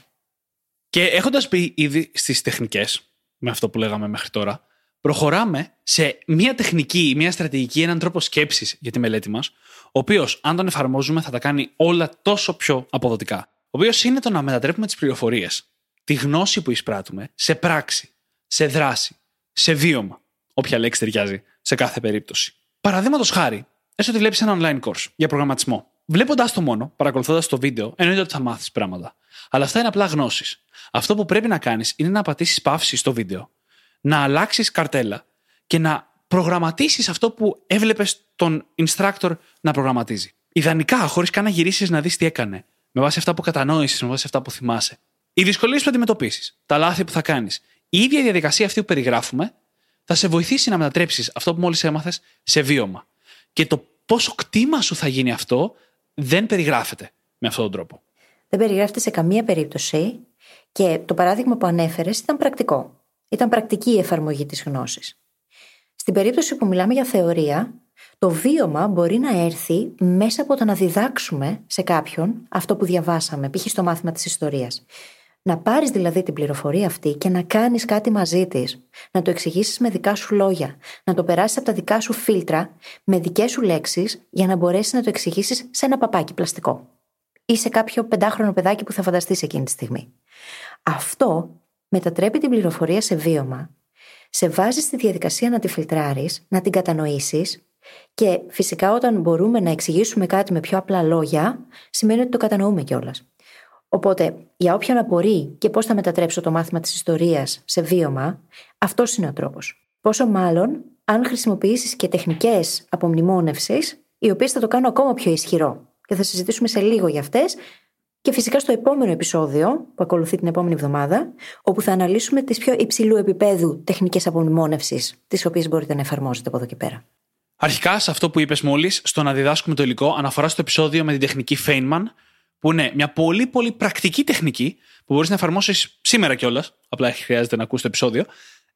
Και έχοντας πει ήδη στις τεχνικές, με αυτό που λέγαμε μέχρι τώρα, προχωράμε σε μια τεχνική, μια στρατηγική, έναν τρόπο σκέψης για τη μελέτη μας, ο οποίος, αν τον εφαρμόζουμε, θα τα κάνει όλα τόσο πιο αποδοτικά. Ο οποίος είναι το να μετατρέπουμε τις πληροφορίες, τη γνώση που εισπράττουμε, σε πράξη, σε δράση, σε βίωμα. Όποια λέξη ταιριάζει σε κάθε περίπτωση. Παραδείγματος χάρη, έστω ότι βλέπεις ένα online course για προγραμματισμό. Βλέποντα το μόνο, παρακολουθώντας το βίντεο, εννοείται ότι θα μάθεις πράγματα. Αλλά αυτά είναι απλά γνώσεις. Αυτό που πρέπει να κάνεις είναι να πατήσεις παύση στο βίντεο να αλλάξεις καρτέλα και να προγραμματίσεις αυτό που έβλεπες τον instructor να προγραμματίζει. Ιδανικά, χωρίς καν να γυρίσεις να δεις τι έκανε. Με βάση αυτά που κατανόησες, με βάση αυτά που θυμάσαι. Οι δυσκολίες που αντιμετωπίσεις, τα λάθη που θα κάνεις, η ίδια διαδικασία αυτή που περιγράφουμε θα σε βοηθήσει να μετατρέψεις αυτό που μόλις έμαθες σε βίωμα. Και το πόσο κτήμα σου θα γίνει αυτό δεν περιγράφεται με αυτόν τον τρόπο. Δεν περιγράφεται σε καμία περίπτωση και το παράδειγμα που ανέφερες ήταν πρακτικό. Ήταν πρακτική η εφαρμογή της γνώσης. Στην περίπτωση που μιλάμε για θεωρία, το βίωμα μπορεί να έρθει μέσα από το να διδάξουμε σε κάποιον αυτό που διαβάσαμε, π.χ. στο μάθημα της ιστορίας. Να πάρεις δηλαδή την πληροφορία αυτή και να κάνεις κάτι μαζί της, να το εξηγήσεις με δικά σου λόγια, να το περάσεις από τα δικά σου φίλτρα, με δικές σου λέξεις, για να μπορέσεις να το εξηγήσεις σε ένα παπάκι πλαστικό. Ή σε κάποιο πεντάχρονο παιδάκι που θα φανταστείς εκείνη τη στιγμή. Αυτό μετατρέπει την πληροφορία σε βίωμα, σε βάζεις στη διαδικασία να τη φιλτράρεις, να την κατανοήσεις και φυσικά όταν μπορούμε να εξηγήσουμε κάτι με πιο απλά λόγια, σημαίνει ότι το κατανοούμε κιόλας. Οπότε, για όποιον απορεί και πώς θα μετατρέψω το μάθημα της ιστορίας σε βίωμα, αυτός είναι ο τρόπος. Πόσο μάλλον αν χρησιμοποιήσεις και τεχνικές απομνημόνευσης, οι οποίες θα το κάνουν ακόμα πιο ισχυρό. Και θα συζητήσουμε σε λίγο για αυτές, και φυσικά στο επόμενο επεισόδιο, που ακολουθεί την επόμενη εβδομάδα, όπου θα αναλύσουμε τις πιο υψηλού επίπεδου τεχνικές απομνημόνευσης, τις οποίες μπορείτε να εφαρμόσετε από εδώ και πέρα. Αρχικά, σε αυτό που είπες μόλις, στο να διδάσκουμε το υλικό, αναφορά στο επεισόδιο με την τεχνική Feynman, που είναι μια πολύ πολύ πρακτική τεχνική που μπορείς να εφαρμόσεις σήμερα κιόλας, απλά χρειάζεται να ακούσεις το επεισόδιο,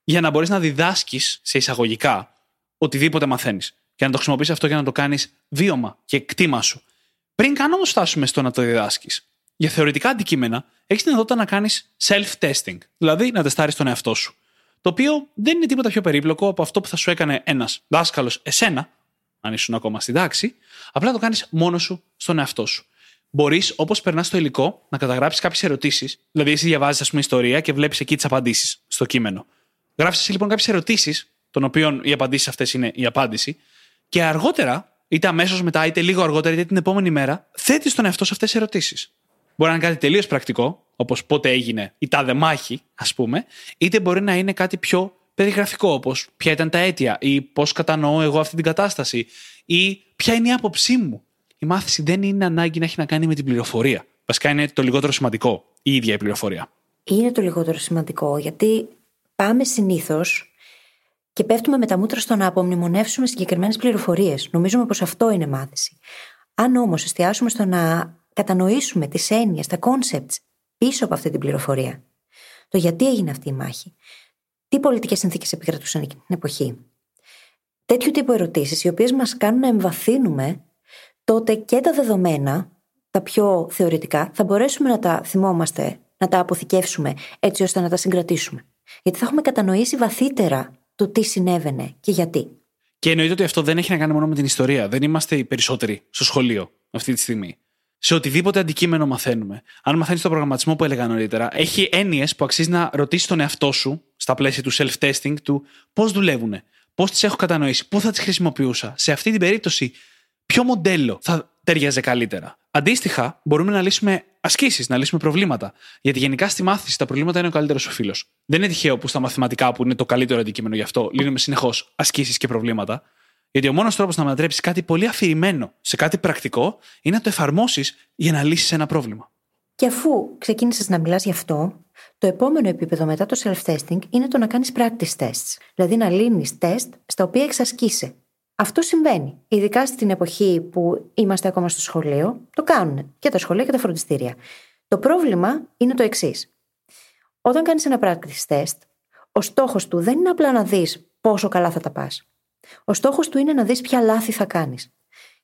για να μπορείς να διδάσκεις σε εισαγωγικά οτιδήποτε μαθαίνεις. Και να το χρησιμοποιήσει αυτό για να το κάνεις βίωμα και κτήμα σου. Πριν καν όμως φτάσουμε στο να το διδάσκεις, για θεωρητικά αντικείμενα έχεις την δυνατότητα να κάνεις self-testing, δηλαδή να τεστάρεις τον εαυτό σου. Το οποίο δεν είναι τίποτα πιο περίπλοκο από αυτό που θα σου έκανε ένας δάσκαλος εσένα, αν ήσουν ακόμα στην τάξη, απλά το κάνεις μόνος σου στον εαυτό σου. Μπορείς, όπως περνάς το υλικό, να καταγράψεις κάποιες ερωτήσεις. Δηλαδή, εσύ διαβάζεις, ας πούμε, ιστορία και βλέπεις εκεί τις απαντήσεις στο κείμενο. Γράφεις εσύ λοιπόν κάποιες ερωτήσεις, των οποίων οι απαντήσεις αυτές είναι η απάντηση, και αργότερα, είτε αμέσως μετά, είτε λίγο αργότερα, είτε την επόμενη μέρα, θέτεις τον εαυτό σε αυτές τις ερωτήσεις. Μπορεί να είναι κάτι τελείως πρακτικό, όπως πότε έγινε η τάδε μάχη, ας πούμε, είτε μπορεί να είναι κάτι πιο περιγραφικό, όπως ποια ήταν τα αίτια, ή πώς κατανοώ εγώ αυτή την κατάσταση, ή ποια είναι η άποψή μου. Η μάθηση δεν είναι ανάγκη να έχει να κάνει με την πληροφορία. Βασικά είναι το λιγότερο σημαντικό η ίδια η πληροφορία. Είναι το λιγότερο σημαντικό, γιατί πάμε συνήθως και πέφτουμε με τα μούτρα στο να απομνημονεύσουμε συγκεκριμένες πληροφορίες. Νομίζουμε πως αυτό είναι μάθηση. Αν όμως εστιάσουμε στο να κατανοήσουμε τις έννοιες, τα concepts πίσω από αυτή την πληροφορία, το γιατί έγινε αυτή η μάχη, τι πολιτικές συνθήκες επικρατούσαν εκείνη την εποχή. Τέτοιου τύπου ερωτήσεις, οι οποίες μας κάνουν να εμβαθύνουμε, τότε και τα δεδομένα, τα πιο θεωρητικά, θα μπορέσουμε να τα θυμόμαστε, να τα αποθηκεύσουμε, έτσι ώστε να τα συγκρατήσουμε. Γιατί θα έχουμε κατανοήσει βαθύτερα το τι συνέβαινε και γιατί. Και εννοείται ότι αυτό δεν έχει να κάνει μόνο με την ιστορία. Δεν είμαστε οι περισσότεροι στο σχολείο αυτή τη στιγμή σε οτιδήποτε αντικείμενο μαθαίνουμε. Αν μαθαίνεις τον προγραμματισμό που έλεγα νωρίτερα, έχει έννοιες που αξίζει να ρωτήσεις τον εαυτό σου, στα πλαίσια του self-testing, του πώς δουλεύουν, πώς τις έχω κατανοήσει, πού θα τις χρησιμοποιούσα. Σε αυτή την περίπτωση, ποιο μοντέλο θα ταιριάζε καλύτερα. Αντίστοιχα, μπορούμε να λύσουμε ασκήσεις, να λύσουμε προβλήματα. Γιατί γενικά στη μάθηση τα προβλήματα είναι ο καλύτερος ο φίλος. Δεν είναι τυχαίο που στα μαθηματικά, που είναι το καλύτερο αντικείμενο γι' αυτό, λύνουμε συνεχώς ασκήσεις και προβλήματα. Γιατί ο μόνος τρόπος να μετατρέψεις κάτι πολύ αφηρημένο σε κάτι πρακτικό είναι να το εφαρμόσεις για να λύσεις ένα πρόβλημα. Και αφού ξεκίνησες να μιλάς γι' αυτό, το επόμενο επίπεδο μετά το self-testing είναι το να κάνεις practice tests. Δηλαδή να λύνεις τεστ στα οποία εξασκείσαι. Αυτό συμβαίνει. Ειδικά στην εποχή που είμαστε ακόμα στο σχολείο, το κάνουν και τα σχολεία και τα φροντιστήρια. Το πρόβλημα είναι το εξής. Όταν κάνεις ένα practice test, ο στόχος του δεν είναι απλά να δεις πόσο καλά θα τα πας. Ο στόχος του είναι να δεις ποια λάθη θα κάνεις.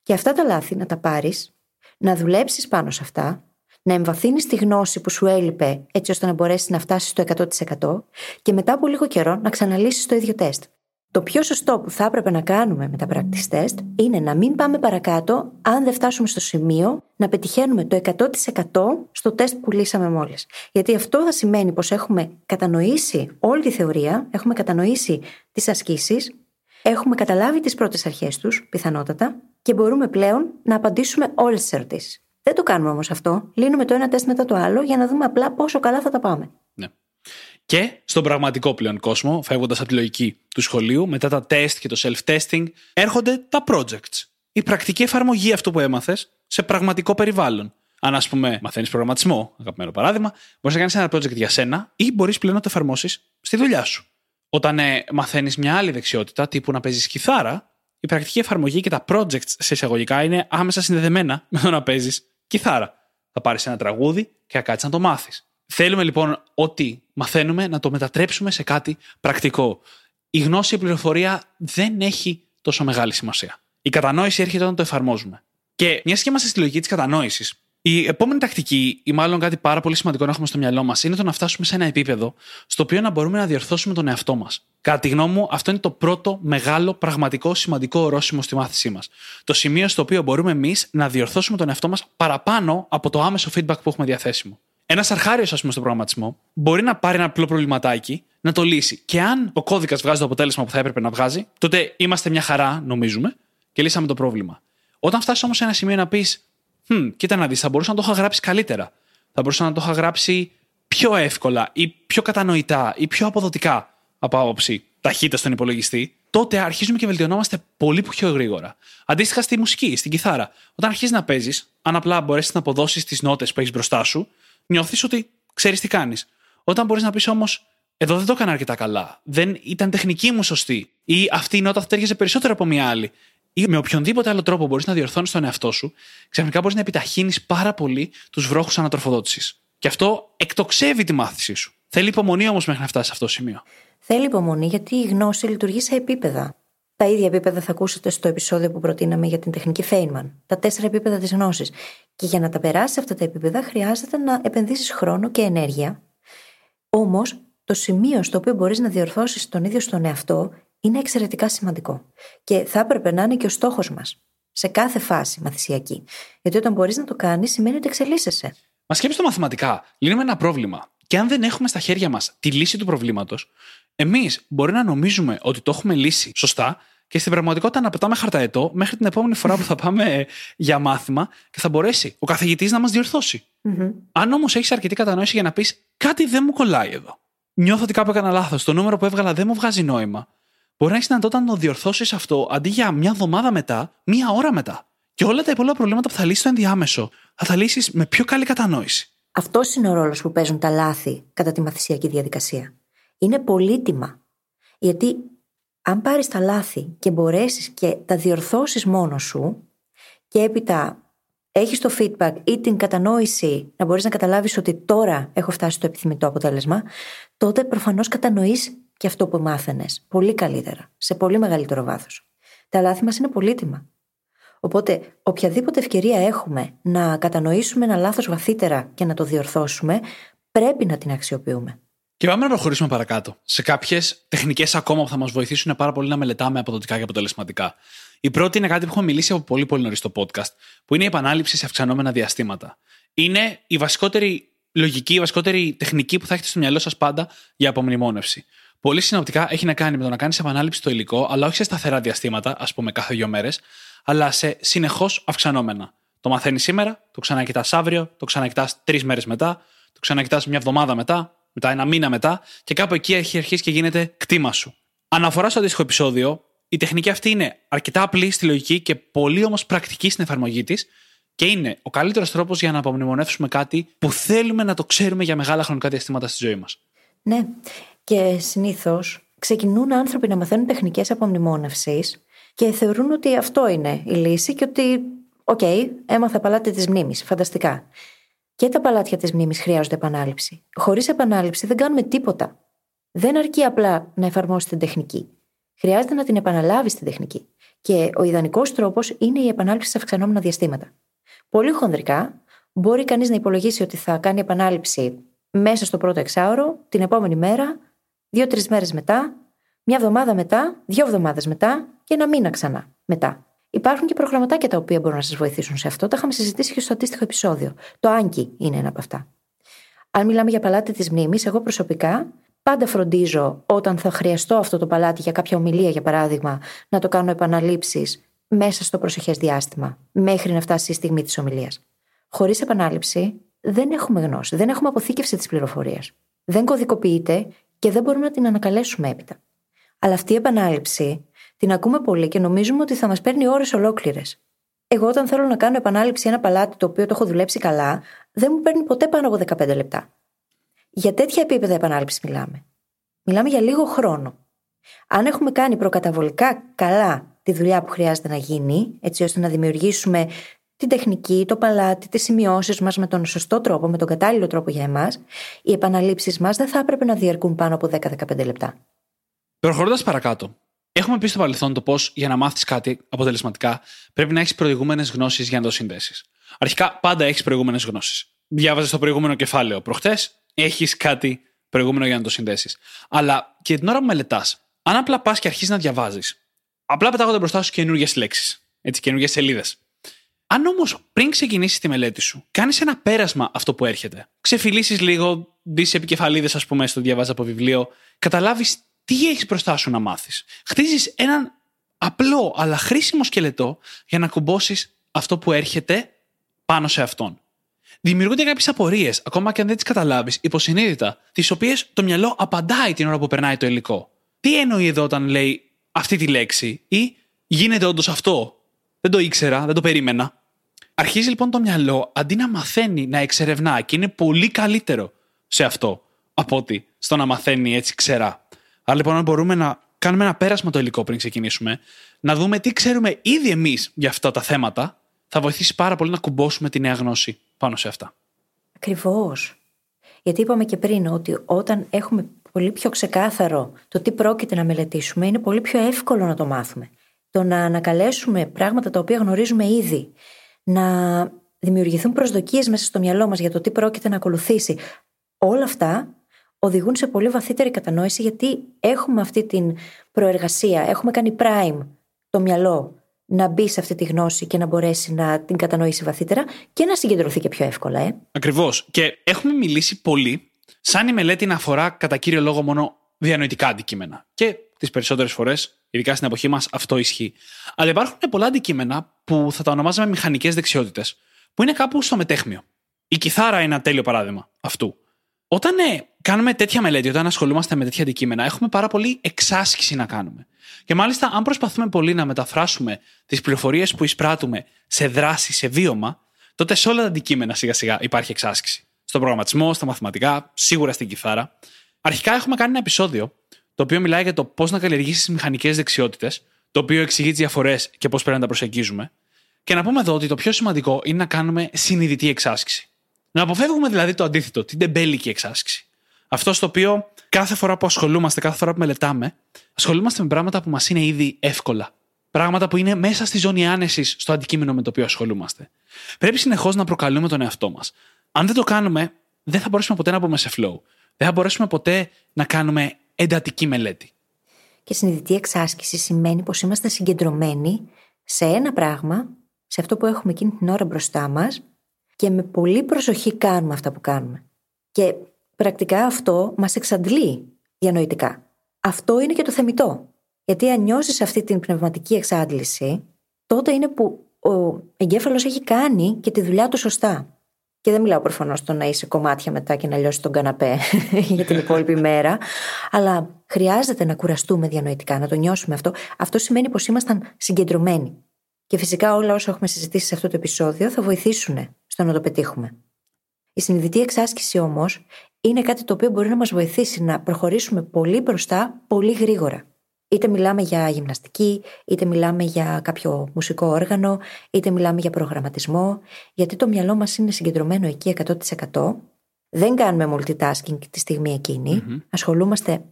Και αυτά τα λάθη να τα πάρεις, να δουλέψεις πάνω σε αυτά, να εμβαθύνεις τη γνώση που σου έλειπε έτσι ώστε να μπορέσεις να φτάσεις στο 100% και μετά από λίγο καιρό να ξαναλύσεις το ίδιο τεστ. Το πιο σωστό που θα έπρεπε να κάνουμε με τα practice test είναι να μην πάμε παρακάτω αν δεν φτάσουμε στο σημείο να πετυχαίνουμε το 100% στο τεστ που λύσαμε μόλις. Γιατί αυτό θα σημαίνει πως έχουμε κατανοήσει όλη τη θεωρία, έχουμε κατανοήσει τις ασκήσεις, Έχουμε καταλάβει τις πρώτες αρχές τους, πιθανότατα, και μπορούμε πλέον να απαντήσουμε όλες τις ερωτήσεις. Δεν το κάνουμε όμως αυτό. Λύνουμε το ένα τεστ μετά το άλλο για να δούμε απλά πόσο καλά θα τα πάμε. Ναι. Και στον πραγματικό πλέον κόσμο, φεύγοντας από τη λογική του σχολείου, μετά τα τεστ και το self-testing, έρχονται τα projects. Η πρακτική εφαρμογή αυτού που έμαθες σε πραγματικό περιβάλλον. Αν, ας πούμε, μαθαίνεις προγραμματισμό, αγαπημένο παράδειγμα, μπορείς να κάνεις ένα project για σένα ή μπορείς πλέον να το εφαρμόσεις στη δουλειά σου. Όταν ε, μαθαίνεις μια άλλη δεξιότητα, τύπου να παίζεις κιθάρα, η πρακτική εφαρμογή και τα projects σε εισαγωγικά είναι άμεσα συνδεδεμένα με το να παίζεις κιθάρα. Θα πάρεις ένα τραγούδι και θα κάτσεις να το μάθεις. Θέλουμε λοιπόν ό,τι μαθαίνουμε να το μετατρέψουμε σε κάτι πρακτικό. Η γνώση, η πληροφορία δεν έχει τόσο μεγάλη σημασία. Η κατανόηση έρχεται όταν το εφαρμόζουμε. Και μιας και είμαστε στη λογική της κατανόησης, η επόμενη τακτική, ή μάλλον κάτι πάρα πολύ σημαντικό να έχουμε στο μυαλό μας, είναι το να φτάσουμε σε ένα επίπεδο στο οποίο να μπορούμε να διορθώσουμε τον εαυτό μας. Κατά τη γνώμη μου, αυτό είναι το πρώτο μεγάλο, πραγματικό, σημαντικό ορόσημο στη μάθησή μας. Το σημείο στο οποίο μπορούμε εμείς να διορθώσουμε τον εαυτό μας παραπάνω από το άμεσο feedback που έχουμε διαθέσιμο. Ένας αρχάριος, ας πούμε, στον προγραμματισμό μπορεί να πάρει ένα απλό προβληματάκι, να το λύσει. Και αν ο κώδικας βγάζει το αποτέλεσμα που θα έπρεπε να βγάζει, τότε είμαστε μια χαρά, νομίζουμε, και λύσαμε το πρόβλημα. Όταν φτάσει όμως σε ένα σημείο να πεις, hm, κοίτα να δεις, θα μπορούσα να το είχα γράψει καλύτερα. Θα μπορούσα να το είχα γράψει πιο εύκολα ή πιο κατανοητά ή πιο αποδοτικά από άποψη ταχύτητα στον υπολογιστή, τότε αρχίζουμε και βελτιωνόμαστε πολύ πιο γρήγορα. Αντίστοιχα στη μουσική, στην κιθάρα. Όταν αρχίζεις να παίζεις, αν απλά μπορέσεις να αποδώσεις τις νότες που έχεις μπροστά σου, νιώθεις ότι ξέρεις τι κάνεις. Όταν μπορείς να πεις όμως, εδώ δεν το έκανα αρκετά καλά, δεν ήταν τεχνική μου σωστή, ή αυτή η νότα θα τέριαζε περισσότερο από μία άλλη, ή με οποιονδήποτε άλλο τρόπο μπορείς να διορθώνεις τον εαυτό σου, ξαφνικά μπορείς να επιταχύνεις πάρα πολύ τους βρόχους ανατροφοδότησης. Και αυτό εκτοξεύει τη μάθησή σου. Θέλει υπομονή όμως μέχρι να φτάσει σε αυτό το σημείο. Θέλει υπομονή γιατί η γνώση λειτουργεί σε επίπεδα. Τα ίδια επίπεδα θα ακούσετε στο επεισόδιο που προτείναμε για την τεχνική Feynman. Τα τέσσερα επίπεδα της γνώσης. Και για να τα περάσει αυτά τα επίπεδα χρειάζεται να επενδύσεις χρόνο και ενέργεια. Όμως, το σημείο στο οποίο μπορείς να διορθώσεις τον ίδιο στον εαυτό είναι εξαιρετικά σημαντικό. Και θα έπρεπε να είναι και ο στόχος μας. Σε κάθε φάση μαθησιακή. Γιατί όταν μπορείς να το κάνεις, σημαίνει ότι εξελίσσεσαι. Μα σκέψτε το μαθηματικά. Λύνουμε ένα πρόβλημα. Και αν δεν έχουμε στα χέρια μας τη λύση του προβλήματος, εμείς μπορεί να νομίζουμε ότι το έχουμε λύσει σωστά και στην πραγματικότητα να πετάμε χαρταετό μέχρι την επόμενη φορά που θα πάμε για μάθημα και θα μπορέσει ο καθηγητής να μας διορθωσει Αν όμως έχεις αρκετή κατανόηση για να πεις κάτι δεν μου κολλάει εδώ. Νιώθω ότι κάπου έκανα λάθος. Το νούμερο που έβγαλα δεν μου βγάζει νόημα. Μπορεί να έχεις δυνατότητα να το διορθώσεις αυτό αντί για μια εβδομάδα μετά, μία ώρα μετά. Και όλα τα υπόλοιπα προβλήματα που θα λύσεις το ενδιάμεσο θα τα λύσεις με πιο καλή κατανόηση. Αυτός είναι ο ρόλος που παίζουν τα λάθη κατά τη μαθησιακή διαδικασία. Είναι πολύτιμα. Γιατί αν πάρεις τα λάθη και μπορέσεις και τα διορθώσεις μόνος σου και έπειτα έχεις το feedback ή την κατανόηση να μπορείς να καταλάβεις ότι τώρα έχω φτάσει στο επιθυμητό αποτέλεσμα, τότε προφανώς κατανοείς και αυτό που μάθαινες πολύ καλύτερα, σε πολύ μεγαλύτερο βάθος. Τα λάθη μας είναι πολύτιμα. Οπότε, οποιαδήποτε ευκαιρία έχουμε να κατανοήσουμε ένα λάθος βαθύτερα και να το διορθώσουμε, πρέπει να την αξιοποιούμε. Και πάμε να προχωρήσουμε παρακάτω. Σε κάποιες τεχνικές ακόμα που θα μας βοηθήσουν πάρα πολύ να μελετάμε αποδοτικά και αποτελεσματικά. Η πρώτη είναι κάτι που έχω μιλήσει από πολύ πολύ νωρίς στο podcast, που είναι η επανάληψη σε αυξανόμενα διαστήματα. Είναι η βασικότερη λογική, η βασικότερη τεχνική που θα έχετε στο μυαλό σας πάντα για απομνημόνευση. Πολύ συνοπτικά έχει να κάνει με το να κάνεις επανάληψη στο υλικό, αλλά όχι σε σταθερά διαστήματα, ας πούμε κάθε δύο μέρες, αλλά σε συνεχώς αυξανόμενα. Το μαθαίνεις σήμερα, το ξανακοιτάς αύριο, το ξανακοιτάς τρεις μέρες μετά, το ξανακοιτάς μια εβδομάδα μετά, μετά ένα μήνα μετά, και κάπου εκεί έχει αρχίσει και γίνεται κτήμα σου. Αναφορά στο αντίστοιχο επεισόδιο, η τεχνική αυτή είναι αρκετά απλή στη λογική και πολύ όμως πρακτική στην εφαρμογή της και είναι ο καλύτερος τρόπος για να απομνημονεύσουμε κάτι που θέλουμε να το ξέρουμε για μεγάλα χρονικά διαστήματα στη ζωή μας. Ναι. Και συνήθως ξεκινούν άνθρωποι να μαθαίνουν τεχνικές απομνημόνευσης και θεωρούν ότι αυτό είναι η λύση και ότι, OK, okay, έμαθα παλάτι της μνήμης. Φανταστικά. Και τα παλάτια της μνήμης χρειάζονται επανάληψη. Χωρίς επανάληψη δεν κάνουμε τίποτα. Δεν αρκεί απλά να εφαρμόσεις την τεχνική. Χρειάζεται να την επαναλάβεις την τεχνική. Και ο ιδανικός τρόπος είναι η επανάληψη σε αυξανόμενα διαστήματα. Πολύ χονδρικά, μπορεί κανείς να υπολογίσει ότι θα κάνει επανάληψη μέσα στο πρώτο εξάωρο, την επόμενη μέρα, δύο-τρεις μέρες μετά, μια εβδομάδα μετά, δύο εβδομάδες μετά και ένα μήνα ξανά μετά. Υπάρχουν και προγραμματάκια τα οποία μπορούν να σας βοηθήσουν σε αυτό. Τα είχαμε συζητήσει και στο αντίστοιχο επεισόδιο. Το Anki είναι ένα από αυτά. Αν μιλάμε για παλάτι της μνήμης, εγώ προσωπικά πάντα φροντίζω όταν θα χρειαστώ αυτό το παλάτι για κάποια ομιλία, για παράδειγμα, να το κάνω επαναλήψεις μέσα στο προσεχές διάστημα, μέχρι να φτάσει η στιγμή της ομιλίας. Χωρίς επανάληψη, δεν έχουμε γνώση, δεν έχουμε αποθήκευση της πληροφορίας. Δεν κωδικοποιείται και δεν μπορούμε να την ανακαλέσουμε έπειτα. Αλλά αυτή η επανάληψη την ακούμε πολύ και νομίζουμε ότι θα μας παίρνει ώρες ολόκληρες. Εγώ, όταν θέλω να κάνω επανάληψη ένα παλάτι το οποίο το έχω δουλέψει καλά, δεν μου παίρνει ποτέ πάνω από 15 λεπτά. Για τέτοια επίπεδα επανάληψης μιλάμε. Μιλάμε για λίγο χρόνο. Αν έχουμε κάνει προκαταβολικά καλά τη δουλειά που χρειάζεται να γίνει, έτσι ώστε να δημιουργήσουμε την τεχνική, το παλάτι, τις σημειώσεις μας με τον σωστό τρόπο, με τον κατάλληλο τρόπο για εμάς, οι επαναλήψεις μας δεν θα έπρεπε να διαρκούν πάνω από 10-15 λεπτά. Προχωρώντας παρακάτω, έχουμε πει στο παρελθόν το πώς για να μάθεις κάτι αποτελεσματικά πρέπει να έχεις προηγούμενες γνώσεις για να το συνδέσεις. Αρχικά, πάντα έχεις προηγούμενες γνώσεις. Διάβαζες το προηγούμενο κεφάλαιο προχτές, έχεις κάτι προηγούμενο για να το συνδέσεις. Αλλά και την ώρα που μελετάς, αν απλά πας και αρχίσεις να διαβάζεις, απλά πετάγονται μπροστά σου καινούργιες λέξεις. Έτσι, καινούργιες σελίδες. Αν όμως πριν ξεκινήσεις τη μελέτη σου, κάνεις ένα πέρασμα αυτό που έρχεται, ξεφυλίσεις λίγο, δεις επικεφαλίδες, ας πούμε, στο διαβάζει από βιβλίο, καταλάβεις τι έχεις μπροστά σου να μάθεις; Χτίζεις έναν απλό αλλά χρήσιμο σκελετό για να κουμπώσεις αυτό που έρχεται πάνω σε αυτόν. Δημιουργούνται κάποιες απορίες, ακόμα και αν δεν τις καταλάβεις, υποσυνείδητα, τις οποίες το μυαλό απαντάει την ώρα που περνάει το υλικό. Τι εννοεί εδώ όταν λέει αυτή τη λέξη, ή γίνεται όντως αυτό. Δεν το ήξερα, δεν το περίμενα. Αρχίζει λοιπόν το μυαλό αντί να μαθαίνει να εξερευνά και είναι πολύ καλύτερο σε αυτό από ότι στο να μαθαίνει έτσι ξερά. Άρα λοιπόν, αν μπορούμε να κάνουμε ένα πέρασμα το υλικό πριν ξεκινήσουμε, να δούμε τι ξέρουμε ήδη εμείς για αυτά τα θέματα, θα βοηθήσει πάρα πολύ να κουμπώσουμε τη νέα γνώση πάνω σε αυτά. Ακριβώς. Γιατί είπαμε και πριν ότι όταν έχουμε πολύ πιο ξεκάθαρο το τι πρόκειται να μελετήσουμε, είναι πολύ πιο εύκολο να το μάθουμε. Το να ανακαλέσουμε πράγματα τα οποία γνωρίζουμε ήδη, να δημιουργηθούν προσδοκίες μέσα στο μυαλό μας για το τι πρόκειται να ακολουθήσει, όλα αυτά οδηγούν σε πολύ βαθύτερη κατανόηση γιατί έχουμε αυτή την προεργασία, έχουμε κάνει prime το μυαλό να μπει σε αυτή τη γνώση και να μπορέσει να την κατανοήσει βαθύτερα και να συγκεντρωθεί και πιο εύκολα, ε. Ακριβώς. Και έχουμε μιλήσει πολύ, σαν η μελέτη να αφορά κατά κύριο λόγο μόνο διανοητικά αντικείμενα. Και τις περισσότερες φορές, ειδικά στην εποχή μας, αυτό ισχύει. Αλλά υπάρχουν πολλά αντικείμενα που θα τα ονομάζαμε μηχανικές δεξιότητες, που είναι κάπου στο μετέχμιο. Η κιθάρα είναι ένα τέλειο παράδειγμα αυτού. Όταν ε, κάνουμε τέτοια μελέτη, όταν ασχολούμαστε με τέτοια αντικείμενα, έχουμε πάρα πολύ εξάσκηση να κάνουμε. Και μάλιστα, αν προσπαθούμε πολύ να μεταφράσουμε τις πληροφορίες που εισπράττουμε σε δράση, σε βίωμα, τότε σε όλα τα αντικείμενα σιγά σιγά υπάρχει εξάσκηση. Στον προγραμματισμό, στα μαθηματικά, σίγουρα στην κιθάρα. Αρχικά έχουμε κάνει ένα επεισόδιο το οποίο μιλάει για το πώς να καλλιεργήσεις μηχανικές δεξιότητες, το οποίο εξηγεί τις διαφορές και πώς πρέπει να τα προσεγγίζουμε. Και να πούμε εδώ ότι το πιο σημαντικό είναι να κάνουμε συνειδητή εξάσκηση. Να αποφεύγουμε δηλαδή το αντίθετο, την τεμπέλικη εξάσκηση. Αυτό στο οποίο κάθε φορά που ασχολούμαστε, κάθε φορά που μελετάμε, ασχολούμαστε με πράγματα που μας είναι ήδη εύκολα. Πράγματα που είναι μέσα στη ζώνη άνεσης στο αντικείμενο με το οποίο ασχολούμαστε. Πρέπει συνεχώς να προκαλούμε τον εαυτό μας. Αν δεν το κάνουμε, δεν θα μπορέσουμε ποτέ να μπούμε σε flow. Δεν θα μπορέσουμε ποτέ να κάνουμε εντατική μελέτη. Και συνειδητή εξάσκηση σημαίνει πως είμαστε συγκεντρωμένοι σε ένα πράγμα, σε αυτό που έχουμε εκείνη την ώρα μπροστά μας και με πολύ προσοχή κάνουμε αυτά που κάνουμε. Και πρακτικά αυτό μας εξαντλεί διανοητικά. Αυτό είναι και το θεμητό. Γιατί αν νιώσεις αυτή την πνευματική εξάντληση, τότε είναι που ο εγκέφαλος έχει κάνει και τη δουλειά του σωστά. Και δεν μιλάω προφανώς στο να είσαι κομμάτια μετά και να λιώσεις τον καναπέ (laughs) για την υπόλοιπη μέρα. Αλλά χρειάζεται να κουραστούμε διανοητικά, να το νιώσουμε αυτό. Αυτό σημαίνει πως ήμασταν συγκεντρωμένοι. Και φυσικά όλα όσα έχουμε συζητήσει σε αυτό το επεισόδιο θα βοηθήσουν στο να το πετύχουμε. Η συνειδητή εξάσκηση όμως είναι κάτι το οποίο μπορεί να μας βοηθήσει να προχωρήσουμε πολύ μπροστά, πολύ γρήγορα. Είτε μιλάμε για γυμναστική, είτε μιλάμε για κάποιο μουσικό όργανο, είτε μιλάμε για προγραμματισμό, γιατί το μυαλό μας είναι συγκεντρωμένο εκεί 100%. Δεν κάνουμε multitasking τη στιγμή Ασχολούμαστε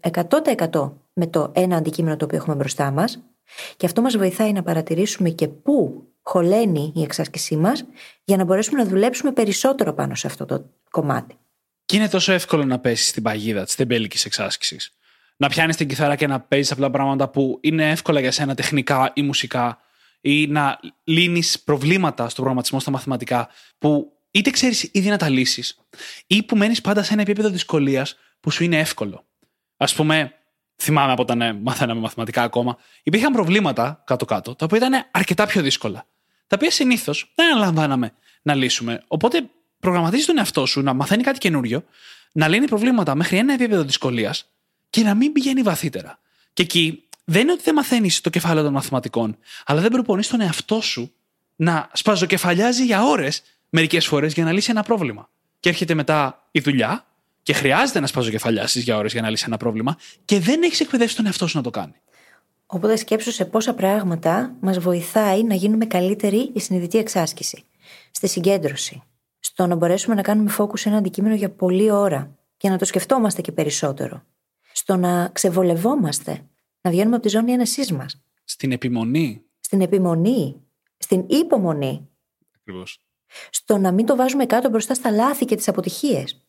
100% με το ένα αντικείμενο το οποίο έχουμε μπροστά μας. Και αυτό μας βοηθάει να παρατηρήσουμε και πού χωλαίνει η εξάσκησή μας για να μπορέσουμε να δουλέψουμε περισσότερο πάνω σε αυτό το κομμάτι. Και είναι τόσο εύκολο να πέσεις στην παγίδα της τεμπέλικης εξάσκησης. Να πιάνεις την κιθάρα και να παίζεις απλά πράγματα που είναι εύκολα για σένα τεχνικά ή μουσικά, ή να λύνεις προβλήματα στο προγραμματισμό στα μαθηματικά που είτε ξέρεις ήδη να τα λύσεις, ή που μένεις πάντα σε ένα επίπεδο δυσκολίας που σου είναι εύκολο. Α πούμε, θυμάμαι από όταν ε, μαθαίναμε μαθηματικά ακόμα, υπήρχαν προβλήματα κάτω-κάτω, τα οποία ήταν αρκετά πιο δύσκολα. Τα οποία συνήθως δεν αναλαμβάναμε να λύσουμε. Οπότε προγραμματίζεις τον εαυτό σου να μαθαίνει κάτι καινούριο, να λύνει προβλήματα μέχρι ένα επίπεδο δυσκολίας και να μην πηγαίνει βαθύτερα. Και εκεί δεν είναι ότι δεν μαθαίνεις το κεφάλαιο των μαθηματικών, αλλά δεν προπονείς τον εαυτό σου να σπαζοκεφαλιάζει για ώρες μερικές φορές για να λύσει ένα πρόβλημα. Και έρχεται μετά η δουλειά και χρειάζεται να σπαζοκεφαλιάσει για ώρες για να λύσει ένα πρόβλημα και δεν έχεις εκπαιδεύσει τον εαυτό σου να το κάνει. Οπότε σκέψου σε πόσα πράγματα μας βοηθάει να γίνουμε καλύτεροι η συνειδητή εξάσκηση. Στη συγκέντρωση. Στο να μπορέσουμε να κάνουμε focus σε ένα αντικείμενο για πολλή ώρα και να το σκεφτόμαστε και περισσότερο. Στο να ξεβολευόμαστε. Να βγαίνουμε από τη ζώνη ένεσής μας. Στην επιμονή. Στην επιμονή. Στην υπομονή. Ακριβώς. Στο να μην το βάζουμε κάτω μπροστά στα λάθη και τις αποτυχίες.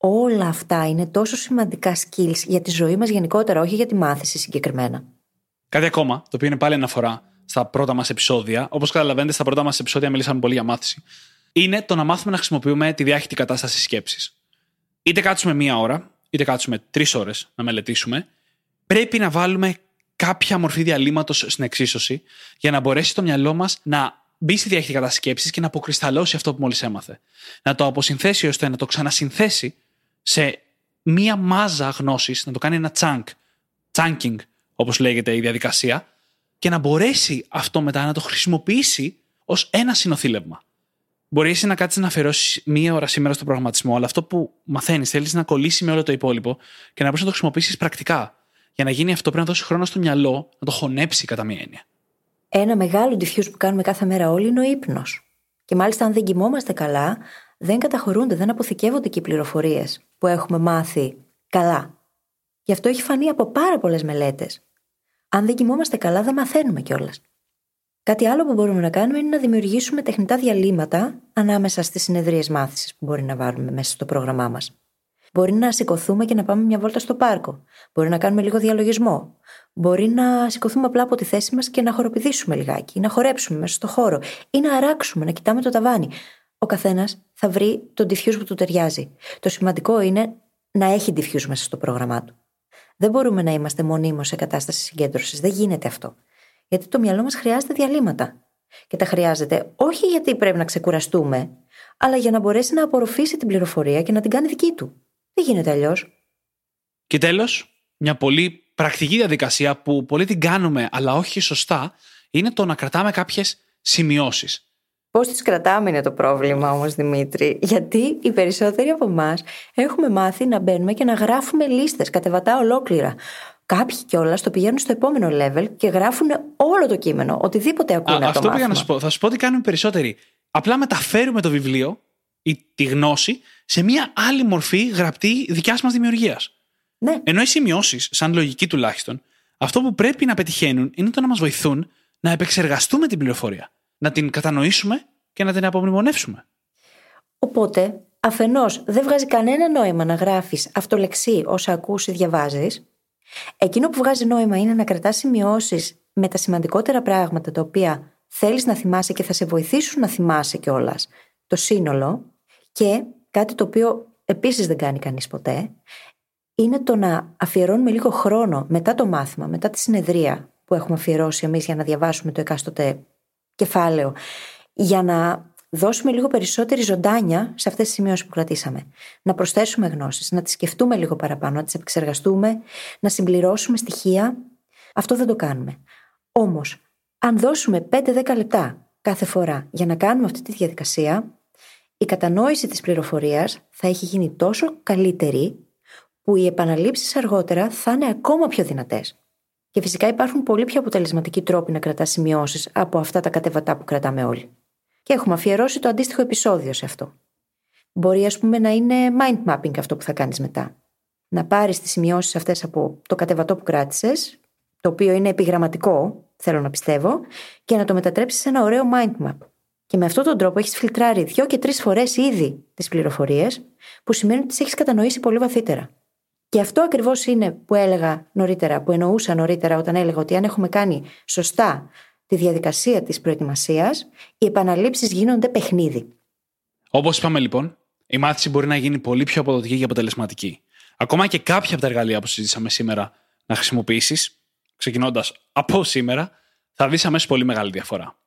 Όλα αυτά είναι τόσο σημαντικά skills για τη ζωή μας γενικότερα, όχι για τη μάθηση συγκεκριμένα. Κάτι ακόμα, το οποίο είναι πάλι αναφορά στα πρώτα μας επεισόδια. Όπως καταλαβαίνετε, στα πρώτα μας επεισόδια μιλήσαμε πολύ για μάθηση. Είναι το να μάθουμε να χρησιμοποιούμε τη διάχυτη κατάσταση σκέψης. Είτε κάτσουμε μία ώρα, είτε κάτσουμε τρεις ώρες να μελετήσουμε, πρέπει να βάλουμε κάποια μορφή διαλύματος στην εξίσωση για να μπορέσει το μυαλό μας να μπει στη διάχυτη κατάσταση σκέψης και να αποκρισταλώσει αυτό που μόλις έμαθε. Να το αποσυνθέσει ώστε να το ξανασυνθέσει σε μία μάζα γνώσης, να το κάνει ένα chunk, chunking, όπως λέγεται η διαδικασία, και να μπορέσει αυτό μετά να το χρησιμοποιήσει ως ένα συνοθήλευμα. Μπορεί εσύ να κάτσεις να αφιερώσεις μία ώρα σήμερα στο προγραμματισμό, αλλά αυτό που μαθαίνεις θέλεις να κολλήσει με όλο το υπόλοιπο και να μπορείς να το χρησιμοποιήσεις πρακτικά. Για να γίνει αυτό, πρέπει να δώσεις χρόνο στο μυαλό να το χωνέψει κατά μία έννοια. Ένα μεγάλο diffuse που κάνουμε κάθε μέρα όλοι είναι ο ύπνος. Και μάλιστα, αν δεν κοιμόμαστε καλά, δεν καταχωρούνται, δεν αποθηκεύονται και οι πληροφορίες που έχουμε μάθει καλά. Γι' αυτό έχει φανεί από πάρα πολλές μελέτες. Αν δεν κοιμόμαστε καλά, δεν μαθαίνουμε κιόλας. Κάτι άλλο που μπορούμε να κάνουμε είναι να δημιουργήσουμε τεχνητά διαλύματα ανάμεσα στις συνεδρίες μάθησης που μπορεί να βάλουμε μέσα στο πρόγραμμά μας. Μπορεί να σηκωθούμε και να πάμε μια βόλτα στο πάρκο. Μπορεί να κάνουμε λίγο διαλογισμό. Μπορεί να σηκωθούμε απλά από τη θέση μας και να χοροπηδήσουμε λιγάκι, να χορέψουμε μέσα στο χώρο ή να αράξουμε, να κοιτάμε το ταβάνι. Ο καθένας θα βρει τον diffuse που του ταιριάζει. Το σημαντικό είναι να έχει diffuse μέσα στο πρόγραμμά του. Δεν μπορούμε να είμαστε μονίμως σε κατάσταση συγκέντρωσης. Δεν γίνεται αυτό. Γιατί το μυαλό μας χρειάζεται διαλύματα. Και τα χρειάζεται όχι γιατί πρέπει να ξεκουραστούμε, αλλά για να μπορέσει να απορροφήσει την πληροφορία και να την κάνει δική του. Δεν γίνεται αλλιώς. Και τέλος, μια πολύ πρακτική διαδικασία που πολύ την κάνουμε, αλλά όχι σωστά, είναι το να κρατάμε κάποιες σημειώσεις. Πώς τις κρατάμε είναι το πρόβλημα όμως, Δημήτρη; Γιατί οι περισσότεροι από εμάς έχουμε μάθει να μπαίνουμε και να γράφουμε λίστες κατεβατά ολόκληρα. Κάποιοι κιόλας το πηγαίνουν στο επόμενο level και γράφουν όλο το κείμενο, οτιδήποτε ακούνε. Α, αυτό πήγα να σου πω. Θα σου πω τι κάνουν οι περισσότεροι. Απλά μεταφέρουμε το βιβλίο ή τη γνώση σε μια άλλη μορφή γραπτή δικιάς μας δημιουργίας. Ναι. Ενώ οι σημειώσεις, σαν λογική τουλάχιστον, αυτό που πρέπει να πετυχαίνουν είναι το να μας βοηθούν να επεξεργαστούμε την πληροφορία, να την κατανοήσουμε και να την απομνημονεύσουμε. Οπότε, αφενός δεν βγάζει κανένα νόημα να γράφεις αυτολεξί όσα ακούσει ή διαβάζεις. Εκείνο που βγάζει νόημα είναι να κρατάς σημειώσεις με τα σημαντικότερα πράγματα τα οποία θέλεις να θυμάσαι και θα σε βοηθήσουν να θυμάσαι κιόλας το σύνολο. Και κάτι το οποίο επίσης δεν κάνει κανείς ποτέ, είναι το να αφιερώνουμε λίγο χρόνο μετά το μάθημα, μετά τη συνεδρία που έχουμε αφιερώσει εμείς για να διαβάσουμε το εκάστοτε κεφάλαιο, για να δώσουμε λίγο περισσότερη ζωντάνια σε αυτές τις σημειώσεις που κρατήσαμε. Να προσθέσουμε γνώσεις, να τις σκεφτούμε λίγο παραπάνω, να τις επεξεργαστούμε, να συμπληρώσουμε στοιχεία. Αυτό δεν το κάνουμε. Όμως, αν δώσουμε 5-10 λεπτά κάθε φορά για να κάνουμε αυτή τη διαδικασία, η κατανόηση της πληροφορίας θα έχει γίνει τόσο καλύτερη που οι επαναλήψεις αργότερα θα είναι ακόμα πιο δυνατές. Και φυσικά υπάρχουν πολύ πιο αποτελεσματικοί τρόποι να κρατάς σημειώσεις από αυτά τα κατεβατά που κρατάμε όλοι. Και έχουμε αφιερώσει το αντίστοιχο επεισόδιο σε αυτό. Μπορεί, ας πούμε, να είναι mind mapping αυτό που θα κάνεις μετά. Να πάρεις τις σημειώσεις αυτές από το κατεβατό που κράτησες, το οποίο είναι επιγραμματικό, θέλω να πιστεύω, και να το μετατρέψεις σε ένα ωραίο mind map. Και με αυτόν τον τρόπο έχεις φιλτράρει δύο και τρεις φορές ήδη τις πληροφορίες, που σημαίνει ότι τις έχεις κατανοήσει πολύ βαθύτερα. Και αυτό ακριβώς είναι που έλεγα νωρίτερα, που εννοούσα νωρίτερα όταν έλεγα ότι αν έχουμε κάνει σωστά τη διαδικασία της προετοιμασίας, οι επαναλήψεις γίνονται παιχνίδι. Όπως είπαμε λοιπόν, η μάθηση μπορεί να γίνει πολύ πιο αποδοτική και αποτελεσματική. Ακόμα και κάποια από τα εργαλεία που συζήτησαμε σήμερα να χρησιμοποιήσεις, ξεκινώντας από σήμερα, θα δεις αμέσως πολύ μεγάλη διαφορά.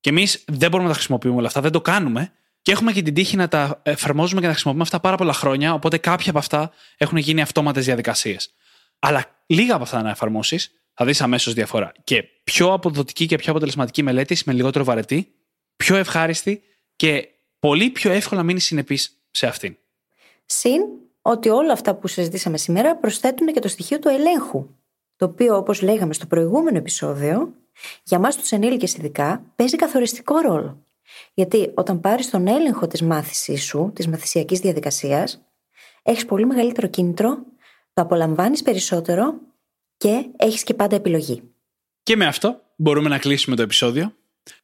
Και εμείς δεν μπορούμε να τα χρησιμοποιούμε όλα αυτά, δεν το κάνουμε και έχουμε και την τύχη να τα εφαρμόζουμε και να τα χρησιμοποιούμε αυτά πάρα πολλά χρόνια, οπότε κάποια από αυτά έχουν γίνει αυτόματες διαδικασίες. Αλλά λίγα από αυτά να εφαρμόσεις, θα δεις αμέσως διαφορά. Και πιο αποδοτική και πιο αποτελεσματική μελέτη με λιγότερο βαρετή, πιο ευχάριστη και πολύ πιο εύκολα μείνεις συνεπής σε αυτήν. Συν ότι όλα αυτά που συζητήσαμε σήμερα προσθέτουν και το στοιχείο του ελέγχου. Το οποίο, όπως λέγαμε στο προηγούμενο επεισόδιο, για μας τους ενήλικες ειδικά παίζει καθοριστικό ρόλο. Γιατί όταν πάρεις τον έλεγχο της μάθησής σου, της μαθησιακής διαδικασίας, έχεις πολύ μεγαλύτερο κίνητρο, το απολαμβάνεις περισσότερο και έχεις και πάντα επιλογή. Και με αυτό μπορούμε να κλείσουμε το επεισόδιο.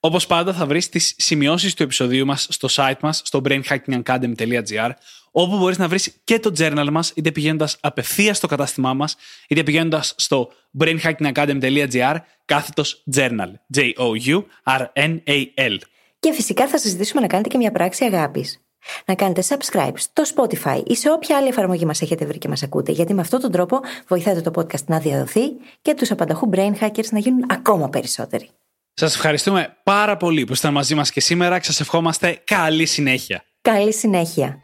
Όπως πάντα, θα βρεις τις σημειώσεις του επεισοδίου μας στο site μας, στο brainhackingacademy.gr, όπου μπορείς να βρεις και το journal μας, είτε πηγαίνοντας απευθείας στο κατάστημά μας, είτε πηγαίνοντας στο brainhackingacademy.gr κάθετος journal. J-O-U-R-N-A-L. Και φυσικά θα σα ζητήσουμε να κάνετε και μια πράξη αγάπης. Να κάνετε subscribe στο Spotify ή σε όποια άλλη εφαρμογή μας έχετε βρει και μας ακούτε, γιατί με αυτόν τον τρόπο βοηθάτε το podcast να διαδοθεί και τους απανταχού brain hackers να γίνουν ακόμα περισσότεροι. Σας ευχαριστούμε πάρα πολύ που ήσασταν μαζί μας και σήμερα και σας ευχόμαστε καλή συνέχεια. Καλή συνέχεια.